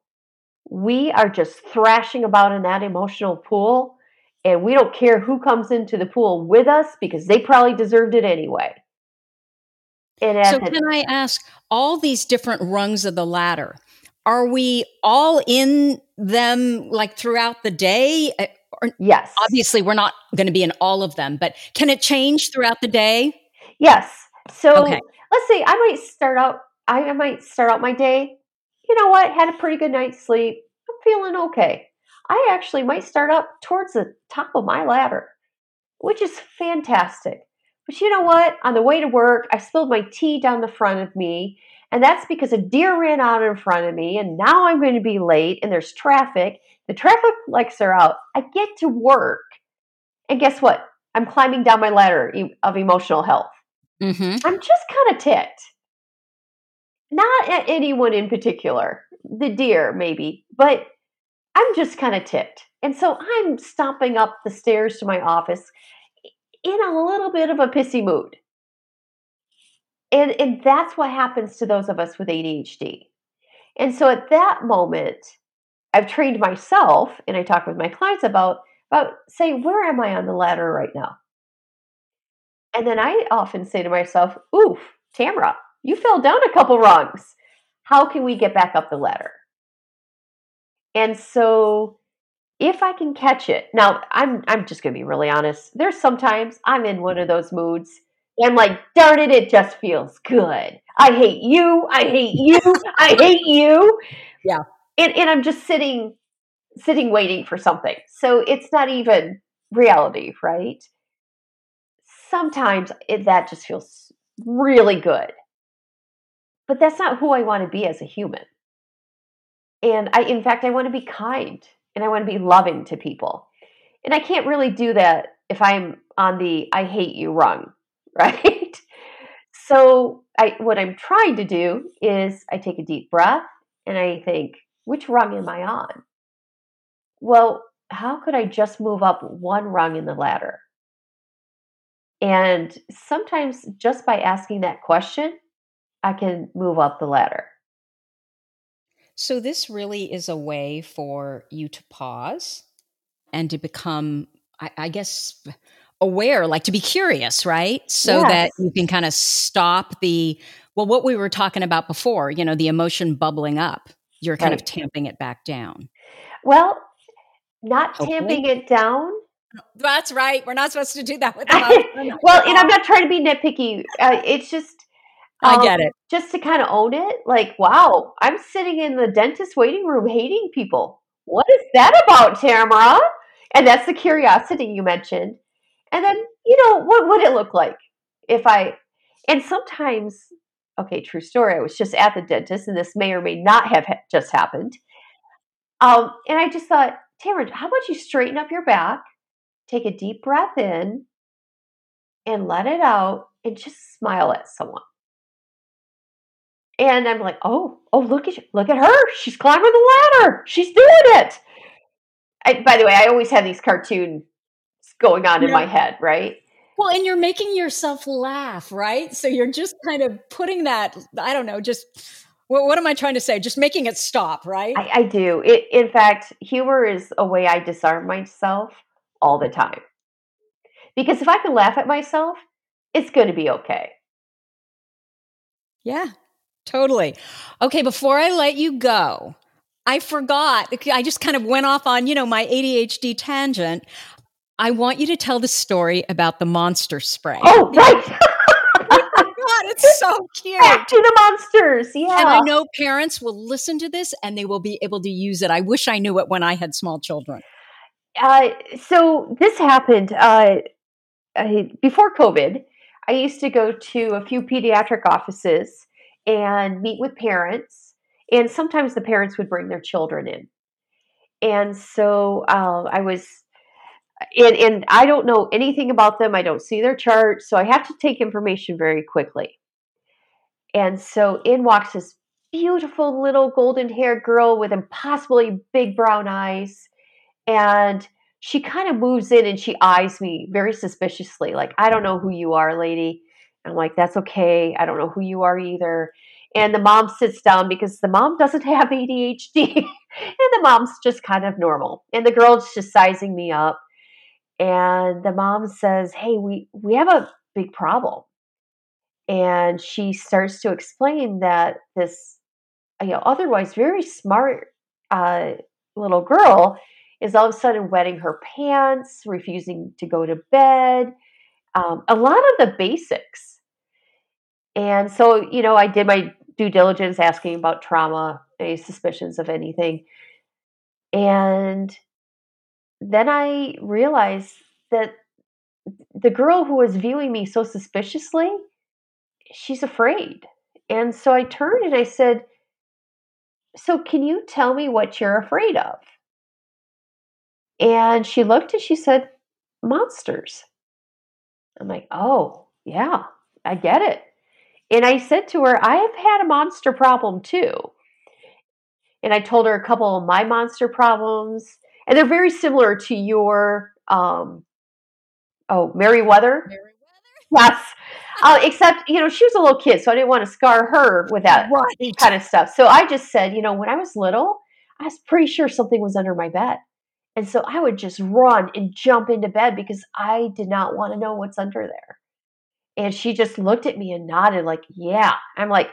S2: we are just thrashing about in that emotional pool and we don't care who comes into the pool with us because they probably deserved it anyway.
S1: And so, can I ask all these different rungs of the ladder? Are we all in them like throughout the day? Uh,
S2: or, yes.
S1: Obviously, we're not going to be in all of them, but can it change throughout the day?
S2: Yes. So okay. let's say I might start out. I might start out my day you know what, had a pretty good night's sleep. I'm feeling okay. I actually might start up towards the top of my ladder, which is fantastic. But you know what? On the way to work, I spilled my tea down the front of me, and that's because a deer ran out in front of me, and now I'm going to be late, and there's traffic. The traffic lights are out. I get to work, and guess what? I'm climbing down my ladder of emotional health. Mm-hmm. I'm just kind of ticked not at anyone in particular, the deer maybe, but I'm just kind of ticked. And so I'm stomping up the stairs to my office in a little bit of a pissy mood. And, and that's what happens to those of us with ADHD. And so at that moment, I've trained myself and I talk with my clients about about say where am I on the ladder right now? And then I often say to myself, oof, Tamara, you fell down a couple rungs. How can we get back up the ladder? And so if I can catch it, now I'm I'm just gonna be really honest. There's sometimes I'm in one of those moods. I'm like, darn it, it just feels good. I hate you, I hate you, I <laughs> hate you.
S1: Yeah.
S2: And and I'm just sitting sitting waiting for something. So it's not even reality, right? Sometimes it, that just feels really good. But that's not who I want to be as a human. And I, in fact, I want to be kind and I want to be loving to people. And I can't really do that if I'm on the I hate you rung, <laughs> right? so I, what I'm trying to do is I take a deep breath and I think, which rung am I on? Well, how could I just move up one rung in the ladder? And sometimes just by asking that question, I can move up the ladder.
S1: So, this really is a way for you to pause and to become, I, I guess, aware, like to be curious, right? So yes. that you can kind of stop the, well, what we were talking about before, you know, the emotion bubbling up. You're kind right. of tamping it back down.
S2: Well, not Hopefully. tamping it down.
S1: That's right. We're not supposed to do that with <laughs>
S2: well, and I'm not trying to be nitpicky. Uh, it's just
S1: I get it.
S2: Just to kind of own it. Like, wow, I'm sitting in the dentist waiting room hating people. What is that about, Tamara? And that's the curiosity you mentioned. And then, you know, what would it look like if I, and sometimes, okay, true story, I was just at the dentist and this may or may not have ha- just happened. Um, and I just thought, Tamara, how about you straighten up your back, take a deep breath in, and let it out, and just smile at someone. And I'm like, oh, oh, look at look at her. She's climbing the ladder. She's doing it. I, by the way, I always have these cartoons going on in my head, right?
S1: Well, and you're making yourself laugh, right? So you're just kind of putting that, I don't know, just what, what am I trying to say? Just making it stop, right?
S2: I, I do. It, in fact, humor is a way I disarm myself all the time. Because if I can laugh at myself, it's going to be okay.
S1: Yeah, totally. Okay, before I let you go, I forgot. I just kind of went off on, you know, my ADHD tangent. I want you to tell the story about the monster spray.
S2: Oh, right. <laughs>
S1: My God, it's <laughs> so cute.
S2: Back to the monsters. Yeah.
S1: And I know parents will listen to this and they will be able to use it. I wish I knew it when I had small children.
S2: Uh, so this happened uh, before COVID. I used to go to a few pediatric offices and meet with parents, and sometimes the parents would bring their children in. And so uh, I was, and, and I don't know anything about them. I don't see their chart, so I have to take information very quickly. And so in walks this beautiful little golden haired girl with impossibly big brown eyes. And she kind of moves in and she eyes me very suspiciously, like, I don't know who you are, lady. I'm like, that's okay. I don't know who you are either. And the mom sits down because the mom doesn't have ADHD. <laughs> and the mom's just kind of normal. And the girl's just sizing me up. And the mom says, Hey, we, we have a big problem. And she starts to explain that this, you know, otherwise very smart uh, little girl is all of a sudden wetting her pants, refusing to go to bed, um, a lot of the basics. And so, you know, I did my due diligence asking about trauma, any suspicions of anything. And then I realized that the girl who was viewing me so suspiciously, she's afraid. And so I turned and I said, So, can you tell me what you're afraid of? And she looked and she said, Monsters. I'm like, Oh, yeah, I get it. And I said to her, I have had a monster problem too. And I told her a couple of my monster problems, and they're very similar to your, um, oh, Merriweather. Merriweather? Yes. Uh, except, you know, she was a little kid, so I didn't want to scar her with that right. kind of stuff. So I just said, you know, when I was little, I was pretty sure something was under my bed. And so I would just run and jump into bed because I did not want to know what's under there. And she just looked at me and nodded like, "Yeah." I'm like,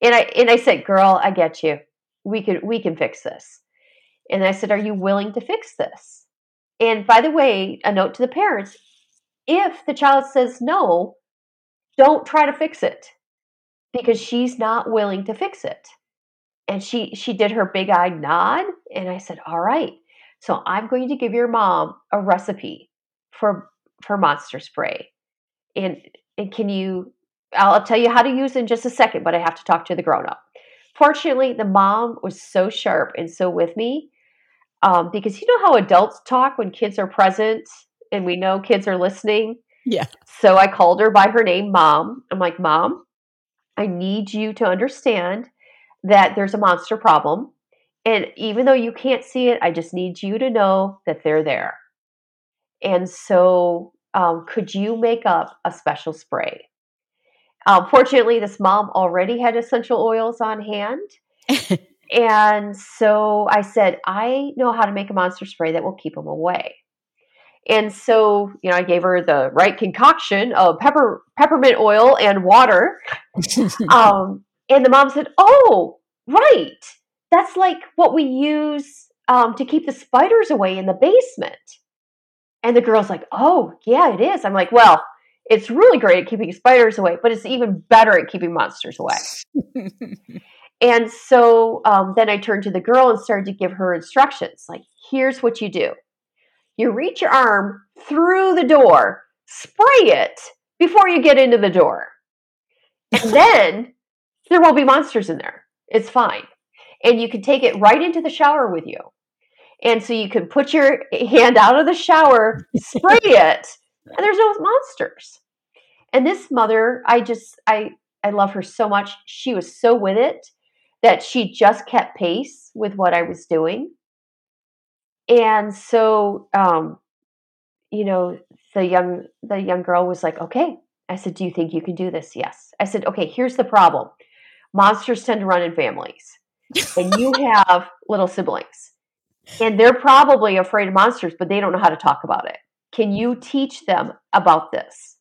S2: and I and I said, "Girl, I get you. We can we can fix this." And I said, "Are you willing to fix this?" And by the way, a note to the parents, if the child says no, don't try to fix it because she's not willing to fix it. And she she did her big-eyed nod and I said, "All right. So I'm going to give your mom a recipe for for monster spray. And and can you I'll tell you how to use it in just a second, but I have to talk to the grown up. Fortunately, the mom was so sharp and so with me um, because you know how adults talk when kids are present and we know kids are listening.
S1: Yeah.
S2: So I called her by her name, Mom. I'm like, Mom, I need you to understand that there's a monster problem. And even though you can't see it, I just need you to know that they're there. And so, um, could you make up a special spray? Um, fortunately, this mom already had essential oils on hand. <laughs> and so I said, I know how to make a monster spray that will keep them away. And so, you know, I gave her the right concoction of pepper, peppermint oil and water. <laughs> um, and the mom said, Oh, right that's like what we use um, to keep the spiders away in the basement. And the girl's like, oh, yeah, it is. I'm like, well, It's really great at keeping spiders away, but it's even better at keeping monsters away. <laughs> and so um, then I turned to the girl and started to give her instructions like, here's what you do you reach your arm through the door, spray it before you get into the door. And <laughs> then there won't be monsters in there. It's fine. And you can take it right into the shower with you. And so you can put your hand out of the shower, spray <laughs> it, and there's no monsters. And this mother, I just I I love her so much. She was so with it that she just kept pace with what I was doing. And so um you know, the young the young girl was like, "Okay." I said, "Do you think you can do this?" Yes. I said, "Okay, here's the problem. Monsters tend to run in families. and you <laughs> have little siblings and they're probably afraid of monsters, but they don't know how to talk about it. Can you teach them about this?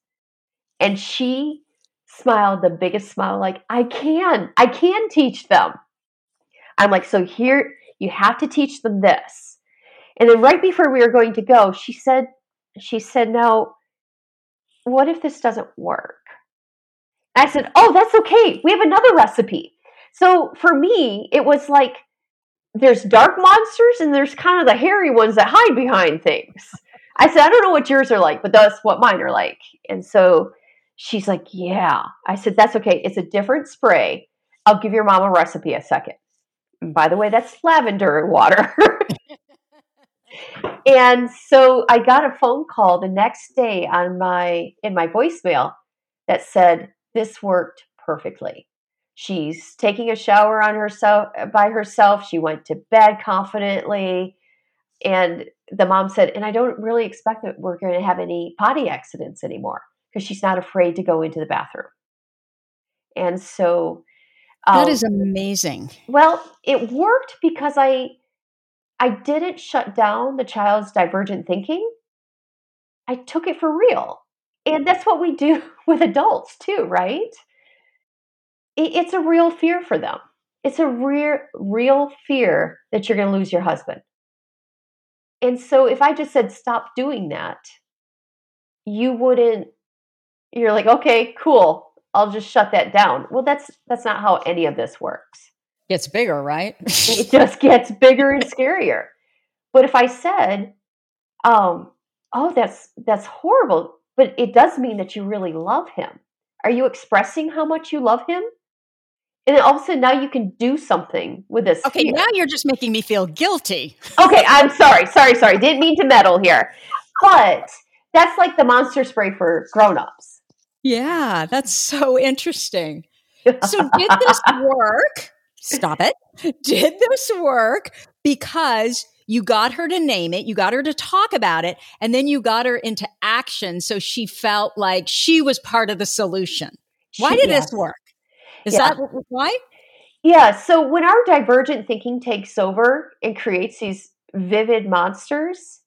S2: And she smiled the biggest smile, like, I can, I can teach them. I'm like, so here, you have to teach them this. And then right before we were going to go, she said, she said, no, what if this doesn't work? I said, oh, that's okay. We have another recipe. So for me, it was like, there's dark monsters and there's kind of the hairy ones that hide behind things. I said, I don't know what yours are like, but that's what mine are like. And so she's like, Yeah. I said, That's okay. It's a different spray. I'll give your mom a recipe a second. And by the way, that's lavender water. <laughs> <laughs> and so I got a phone call the next day on my in my voicemail that said, This worked perfectly. She's taking a shower on herself by herself. She went to bed confidently. And the mom said, and I don't really expect that we're going to have any potty accidents anymore because she's not afraid to go into the bathroom. And so
S1: um, that is amazing.
S2: Well, it worked because I I didn't shut down the child's divergent thinking. I took it for real. And that's what we do <laughs> with adults too, right? it's a real fear for them. It's a real, real fear that you're going to lose your husband. And so if I just said, stop doing that, you wouldn't, you're like, okay, cool. I'll just shut that down. Well, that's, that's not how any of this works.
S1: Gets bigger, right?
S2: it just gets bigger and scarier. But if I said, um, oh, that's, that's horrible, but it does mean that you really love him. Are you expressing how much you love him? and then all of a sudden now you can do something with this.
S1: Okay, fear. now you're just making me feel guilty.
S2: okay, I'm sorry, sorry, sorry. Didn't mean to meddle here, but that's like the monster spray for grown-ups.
S1: Yeah, that's so interesting. <laughs> So did this work? <laughs> Stop it. Did this work because you got her to name it, you got her to talk about it, and then you got her into action so she felt like she was part of the solution. Why did yes. this work? Is yeah. that why?
S2: Yeah. So when our divergent thinking takes over and creates these vivid monsters,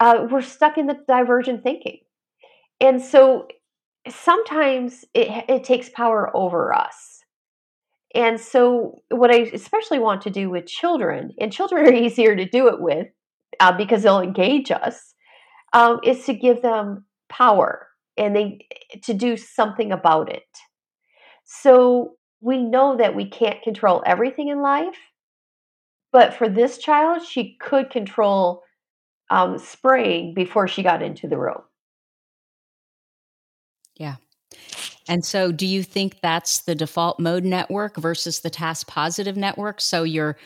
S2: uh, we're stuck in the divergent thinking. And so sometimes it, it takes power over us. And so, what I especially want to do with children, and children are <laughs> easier to do it with uh, because they'll engage us, um, is to give them power and they to do something about it. So we know that we can't control everything in life, but for this child, she could control um, spraying before she got into the room.
S1: Yeah. And so, do you think that's the default mode network versus the task positive network? So you're,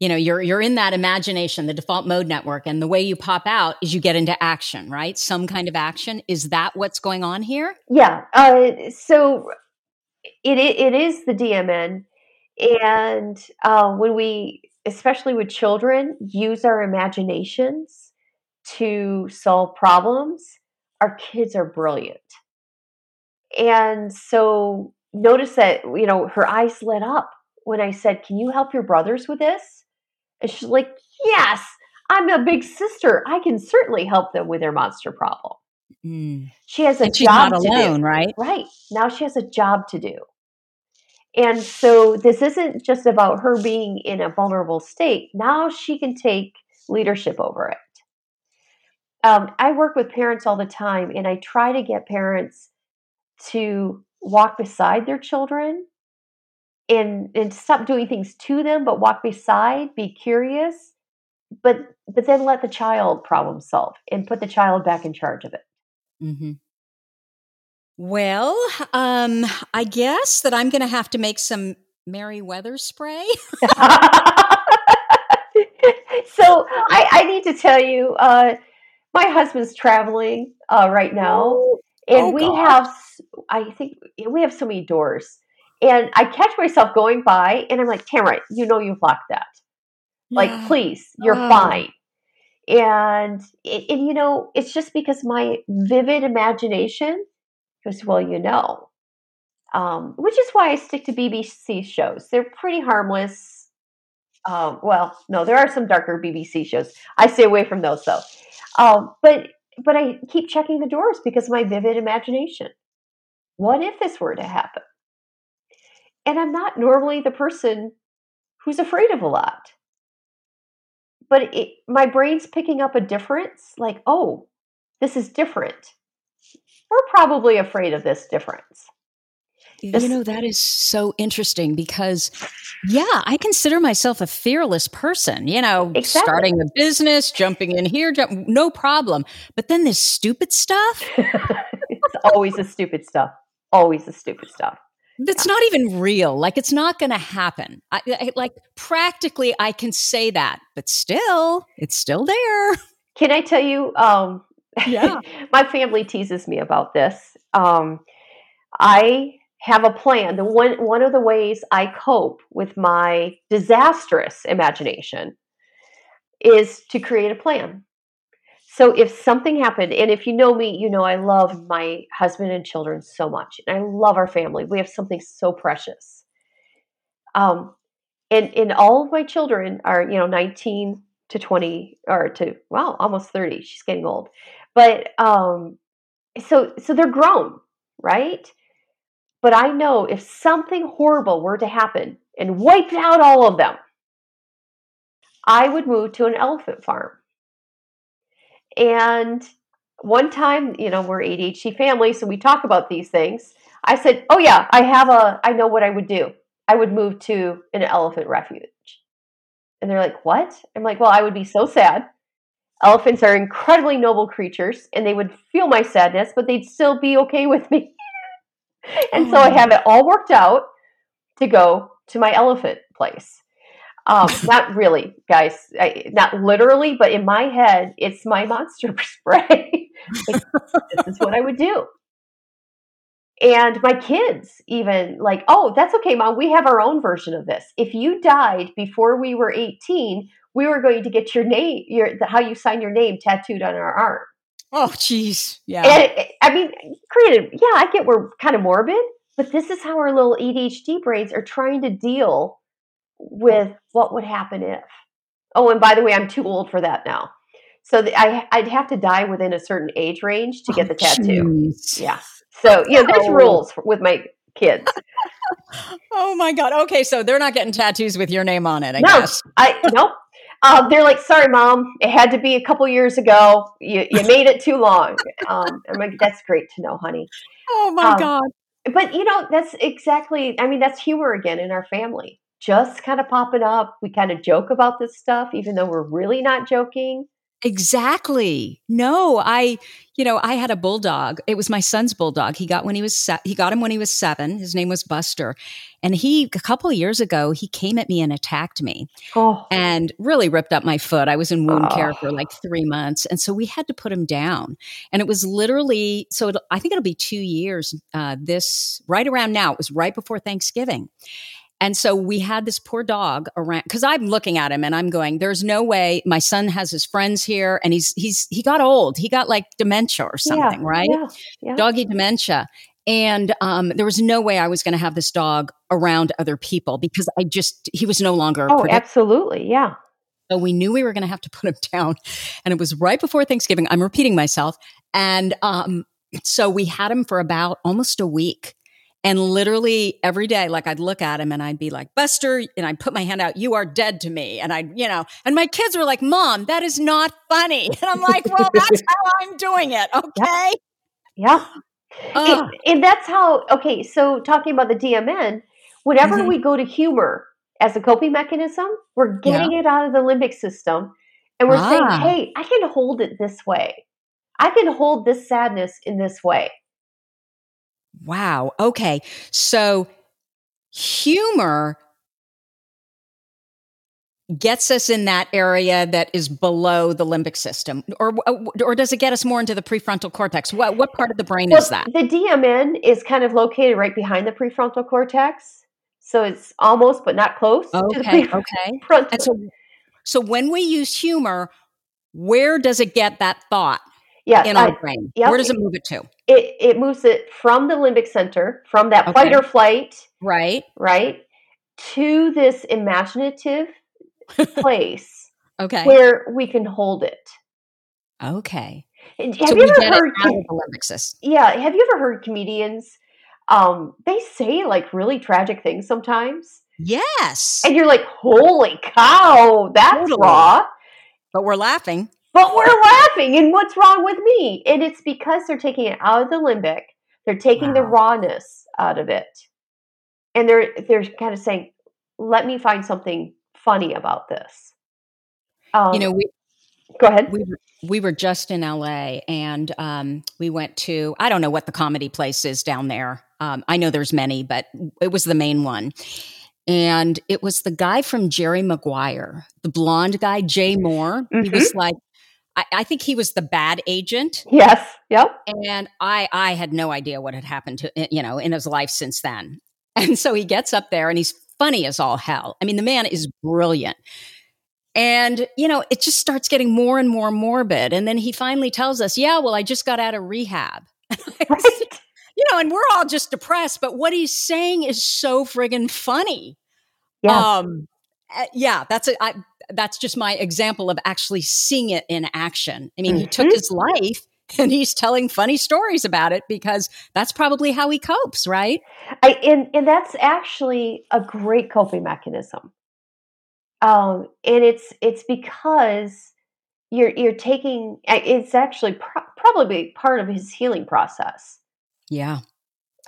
S1: you know, you're you're in that imagination, the default mode network, and the way you pop out is you get into action, right? Some kind of action. Is that what's going on here?
S2: Yeah. Uh, so it, it is the DMN. And uh, when we, especially with children, use our imaginations to solve problems, our kids are brilliant. And so notice that, you know, her eyes lit up when I said, Can you help your brothers with this? And she's like, Yes, I'm a big sister. I can certainly help them with their monster problem. Mm. She has a
S1: and
S2: job
S1: not alone,
S2: do.
S1: right?
S2: Right. Now she has a job to do. And so this isn't just about her being in a vulnerable state. Now she can take leadership over it. Um, I work with parents all the time, and I try to get parents to walk beside their children and and stop doing things to them but walk beside be curious but but then let the child problem solve and put the child back in charge of it.
S1: Mm-hmm. well um i guess that i'm gonna have to make some Merryweather spray. <laughs> <laughs> So
S2: I, I need to tell you uh my husband's traveling uh right now. Oh, and oh, we God. have i think we have so many doors and I catch myself going by and I'm like, Tamara, you know you've locked that. Yeah. Like, please, you're oh. fine. And, and, you know, it's just because my vivid imagination goes, well, you know, um, which is why I stick to BBC shows. They're pretty harmless. Um, well, no, there are some darker BBC shows. I stay away from those though. Um, but but I keep checking the doors because my vivid imagination. What if this were to happen? And I'm not normally the person who's afraid of a lot. But it, my brain's picking up a difference like, oh, this is different. We're probably afraid of this difference.
S1: You know, that is so interesting because, yeah, I consider myself a fearless person, you know, exactly. starting a business, jumping in here, jump, no problem. But then this stupid stuff. <laughs>
S2: it's always the stupid stuff. Always the stupid stuff
S1: that's not even real. Like it's not going to happen. I, I, like practically, I can say that, but still, it's still there. <laughs>
S2: Can I tell you? Um, yeah, <laughs> my family teases me about this. Um, I have a plan. The one one of the ways I cope with my disastrous imagination is to create a plan. So if something happened, and if you know me, you know I love my husband and children so much, and I love our family. We have something so precious. Um, and and all of my children are you know 19 to 20 or to well almost 30. She's getting old, but um, so so they're grown, right? But I know if something horrible were to happen and wiped out all of them, I would move to an elephant farm and one time, you know, we're ADHD family, so we talk about these things. I said, "Oh yeah, I have a I know what I would do. I would move to an elephant refuge." And they're like, "What?" I'm like, "Well, I would be so sad. Elephants are incredibly noble creatures, and they would feel my sadness, but they'd still be okay with me." And oh. so I have it all worked out to go to my elephant place. Um, <laughs> not really, guys. I, not literally, but in my head, it's my monster <laughs> spray. this is what I would do. And my kids even like, oh, that's okay, mom. We have our own version of this. If you died before we were 18, we were going to get your name, your how you sign your name tattooed on our arm.
S1: Oh, jeez. Yeah.
S2: And, I mean, creative. Yeah, I get we're kind of morbid, but this is how our little ADHD brains are trying to deal with what would happen if. Oh, and by the way, I'm too old for that now. So the, I, I'd have to die within a certain age range to get oh, the tattoo. Geez. Yeah. So you know, there's oh. rules with my kids. <laughs> <laughs>
S1: oh my god. Okay, so they're not getting tattoos with your name on it. I no, guess.
S2: I nope. Uh, they're like, sorry, mom, it had to be a couple years ago. You, you <laughs> made it too long. Um, I'm like, that's great to know, honey.
S1: Oh my um, god.
S2: But you know, that's exactly. I mean, that's humor again in our family just kind of popping up. We kind of joke about this stuff, even though we're really not joking.
S1: Exactly. No, I, you know, I had a bulldog. It was my son's bulldog. He got when he was se- he got him when he was seven. His name was Buster, and he a couple of years ago he came at me and attacked me, oh. and really ripped up my foot. I was in wound oh. care for like three months, and so we had to put him down. And it was literally so. I think it'll be two years. Uh, this right around now. It was right before Thanksgiving, and so we had this poor dog around because I'm looking at him and I'm going, there's no way my son has his friends here and he's, he's, he got old. He got like dementia or something, yeah, right? Yeah, yeah. Doggy dementia. And um, there was no way I was going to have this dog around other people because I just, he was no longer.
S2: Oh, absolutely. Yeah.
S1: So we knew we were going to have to put him <laughs> down. And it was right before Thanksgiving. I'm repeating myself. And um, so we had him for about almost a week. And literally every day, like I'd look at him and I'd be like, Buster, and I'd put my hand out, you are dead to me. And I'd, you know, and my kids were like, Mom, that is not funny. <laughs> And I'm like, well, that's <laughs> how I'm doing it. Okay.
S2: Yeah. yeah. And, and, that's how, okay, so talking about the DMN, whenever mm-hmm. we go to humor as a coping mechanism, we're getting yeah. it out of the limbic system and we're ah. saying, hey, I can hold it this way. I can hold this sadness in this way.
S1: Wow. Okay. So humor gets us in that area that is below the limbic system or uh, or does it get us more into the prefrontal cortex what what part of the brain
S2: well,
S1: is that
S2: the dmn is kind of located right behind the prefrontal cortex so it's almost but not close
S1: okay okay <laughs> and so so when we use humor where does it get that thought
S2: yeah,
S1: in our I, brain. yep, where does it move it to?
S2: It it moves it from the limbic center from that okay. fight or flight
S1: right.
S2: right to this imaginative <laughs> place
S1: okay.
S2: where we can hold it.
S1: Okay.
S2: Have so you ever heard com- yeah have you ever heard comedians um they say like really tragic things sometimes?
S1: Yes.
S2: And you're like holy cow that's totally. raw.
S1: But we're laughing
S2: but we're laughing and what's wrong with me and it's because they're taking it out of the limbic they're taking wow. the rawness out of it and they're they're kind of saying let me find something funny about this.
S1: Um, you know, we
S2: go ahead.
S1: We were, we were just in LA and um, we went to I don't know what the comedy place is down there. Um, I know there's many, but it was the main one. And it was the guy from Jerry Maguire, the blonde guy, Jay Mohr. Mm-hmm. He was like, I, I, think he was the bad agent.
S2: Yes. Yep.
S1: And I, I had no idea what had happened to, you know, in his life since then. <laughs> And so he gets up there and he's funny as all hell. I mean, the man is brilliant. And, you know, it just starts getting more and more morbid. And then he finally tells us, yeah, well, I just got out of rehab. <laughs> Right. you know, and we're all just depressed, but what he's saying is so friggin' funny.
S2: Yeah. Um,
S1: eh, yeah, that's a, I, that's just my example of actually seeing it in action. I mean, mm-hmm. he took mm-hmm. his life <laughs> and he's telling funny stories about it because that's probably how he copes, right?
S2: I, and, and that's actually a great coping mechanism. Um, and it's it's because you're you're taking it's actually pro- probably part of his healing process.
S1: Yeah.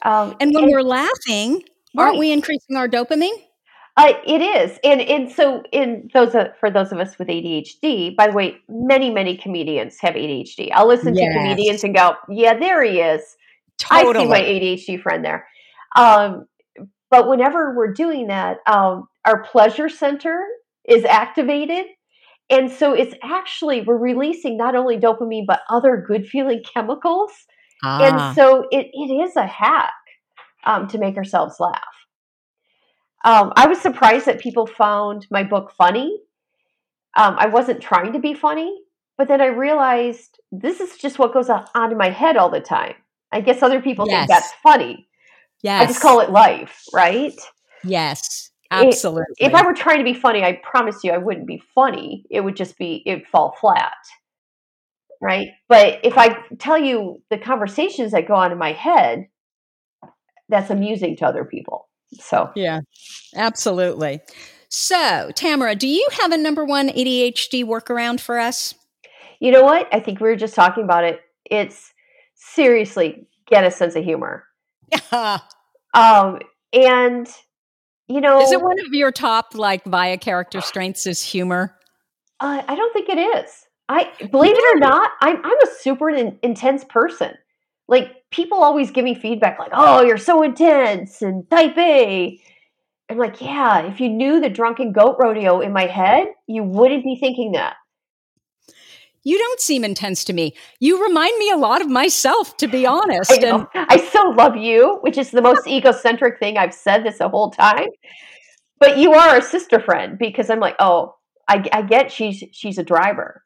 S1: Um, and when and, we're laughing, aren't right. we increasing our dopamine?
S2: Uh, it is, and and so in those uh, for those of us with ADHD. By the way, many many comedians have ADHD. I'll listen yes. to comedians and go, "Yeah, there he is." Totally. I see my ADHD friend there. Um, but whenever we're doing that, um, our pleasure center is activated, and so it's actually we're releasing not only dopamine but other good feeling chemicals, ah. and so it, it is a hack um, to make ourselves laugh. Um, I was surprised that people found my book funny. Um, I wasn't trying to be funny, but then I realized this is just what goes on in my head all the time. I guess other people yes. think that's funny. Yes. I just call it life, right?
S1: Yes, absolutely.
S2: If, if I were trying to be funny, I promise you I wouldn't be funny. It would just be, it'd fall flat. Right. But if I tell you the conversations that go on in my head, that's amusing to other people. So,
S1: yeah, absolutely. So, Tamara, do you have a number one ADHD workaround for us?
S2: You know what? I think we were just talking about it. It's seriously get a sense of humor.
S1: Yeah. <laughs>
S2: Um, and you know,
S1: is it one of your top like via character strengths is humor?
S2: Uh, I don't think it is. I believe it or not, I'm I'm a super in, intense person like people always give me feedback like, "Oh, you're so intense and type A." I'm like, "Yeah, if you knew the drunken goat rodeo in my head, you wouldn't be thinking that."
S1: You don't seem intense to me. You remind me a lot of myself, to be honest.
S2: I, and- I so love you, which is the most <laughs> egocentric thing I've said this the whole time. But you are a sister friend because I'm like, oh, I, I get she's she's a driver,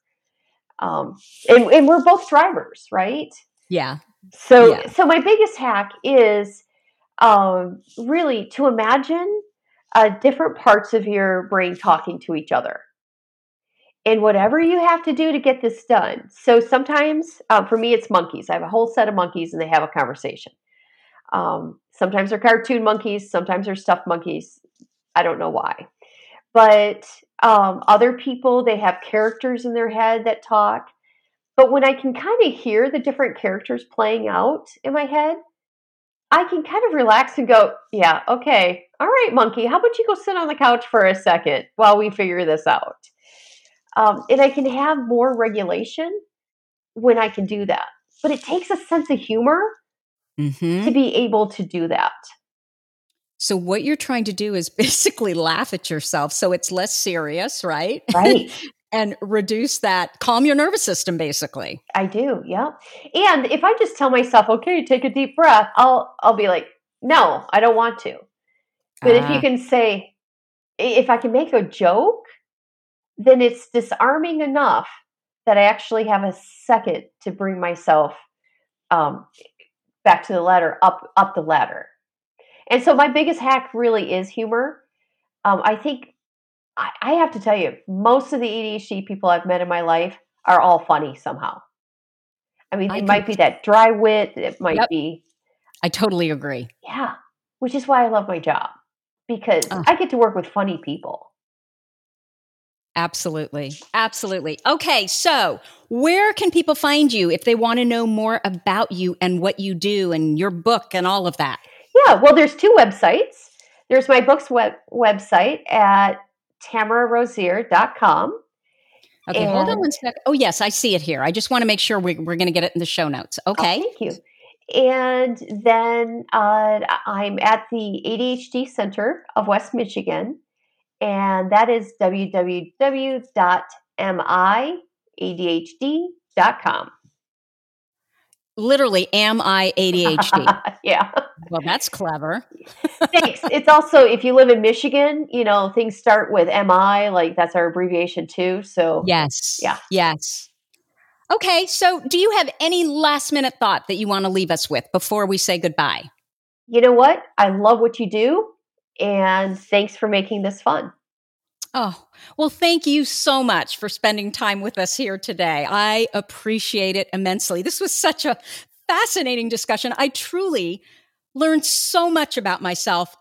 S2: um, and, and we're both drivers, right?
S1: Yeah.
S2: So, yeah. so my biggest hack is um, really to imagine uh, different parts of your brain talking to each other. And whatever you have to do to get this done. So sometimes, uh, for me, it's monkeys. I have a whole set of monkeys, and they have a conversation. Um, sometimes they're cartoon monkeys. Sometimes they're stuffed monkeys. I don't know why, but um, other people they have characters in their head that talk. But when I can kind of hear the different characters playing out in my head, I can kind of relax and go, yeah, okay, all right, monkey, how about you go sit on the couch for a second while we figure this out? Um, and I can have more regulation when I can do that. But it takes a sense of humor mm-hmm. to be able to do that.
S1: So what you're trying to do is <laughs> basically laugh at yourself so it's less serious, right?
S2: Right. <laughs>
S1: and reduce that calm your nervous system basically.
S2: I do, yeah. And if I just tell myself, "Okay, take a deep breath," I'll I'll be like, "No, I don't want to." But if you ah. can say if I can make a joke, then it's disarming enough that I actually have a second to bring myself um, back to the ladder, up up the ladder. And so my biggest hack really is humor. Um, I think I, I, have to tell you, most of the ADHD people I've met in my life are all funny somehow. I mean, I it might be that dry wit. It might yep. be.
S1: I totally agree.
S2: Yeah, which is why I love my job because oh. I get to work with funny people.
S1: Absolutely. Absolutely. Okay. So, where can people find you if they want to know more about you and what you do and your book and all of that?
S2: Yeah. Well, there's two websites. There's my book's web- website at tamararosier.com.
S1: Okay, and, hold on one sec. Oh, yes, I see it here. I just want to make sure we, we're going to get it in the show notes. Oh, okay.
S2: Oh, thank you. And then uh, I'm at the ADHD Center of West Michigan and that is www.miadhd.com.
S1: Literally, am I ADHD? <laughs>
S2: yeah.
S1: Well, that's clever.
S2: Thanks. It's also, if you live in Michigan, you know, things start with MI, like that's our abbreviation too. So,
S1: yes.
S2: Yeah.
S1: Yes. Okay. So, do you have any last minute thought that you want to leave us with before we say goodbye?
S2: You know what? I love what you do. And thanks for making this fun.
S1: Oh, well, thank you so much for spending time with us here today. I appreciate it immensely. This was such a fascinating discussion. I truly learned so much about myself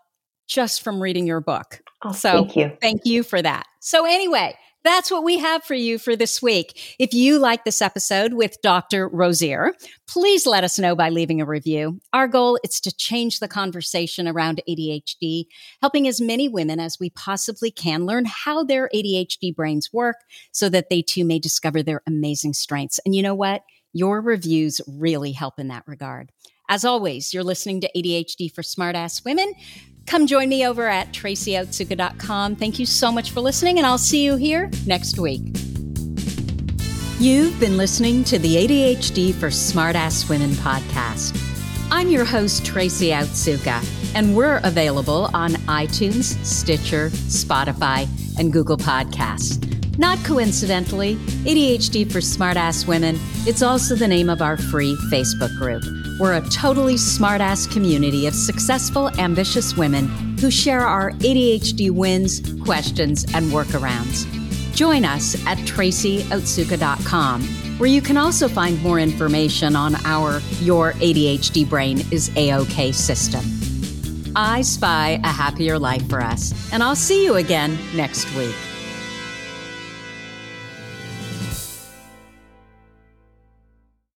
S1: just from reading your book.
S2: Oh, so thank you.
S1: Thank you for that. So, anyway, that's what we have for you for this week. If you like this episode with Dr. Rosier, please let us know by leaving a review. Our goal is to change the conversation around ADHD, helping as many women as we possibly can learn how their ADHD brains work so that they too may discover their amazing strengths. And you know what? Your reviews really help in that regard. As always, you're listening to ADHD for Smartass Women. Come join me over at tracyotsuka.com. Thank you so much for listening, and I'll see you here next week. You've been listening to the ADHD for Smartass Women podcast. I'm your host, Tracy Otsuka, and we're available on iTunes, Stitcher, Spotify, and Google Podcasts. Not coincidentally, ADHD for Smartass Women, it's also the name of our free Facebook group. We're a totally smartass community of successful, ambitious women who share our ADHD wins, questions, and workarounds. Join us at tracyotsuka.com, where you can also find more information on our Your ADHD Brain is A-OK system. I spy a happier life for us, and I'll see you again next week.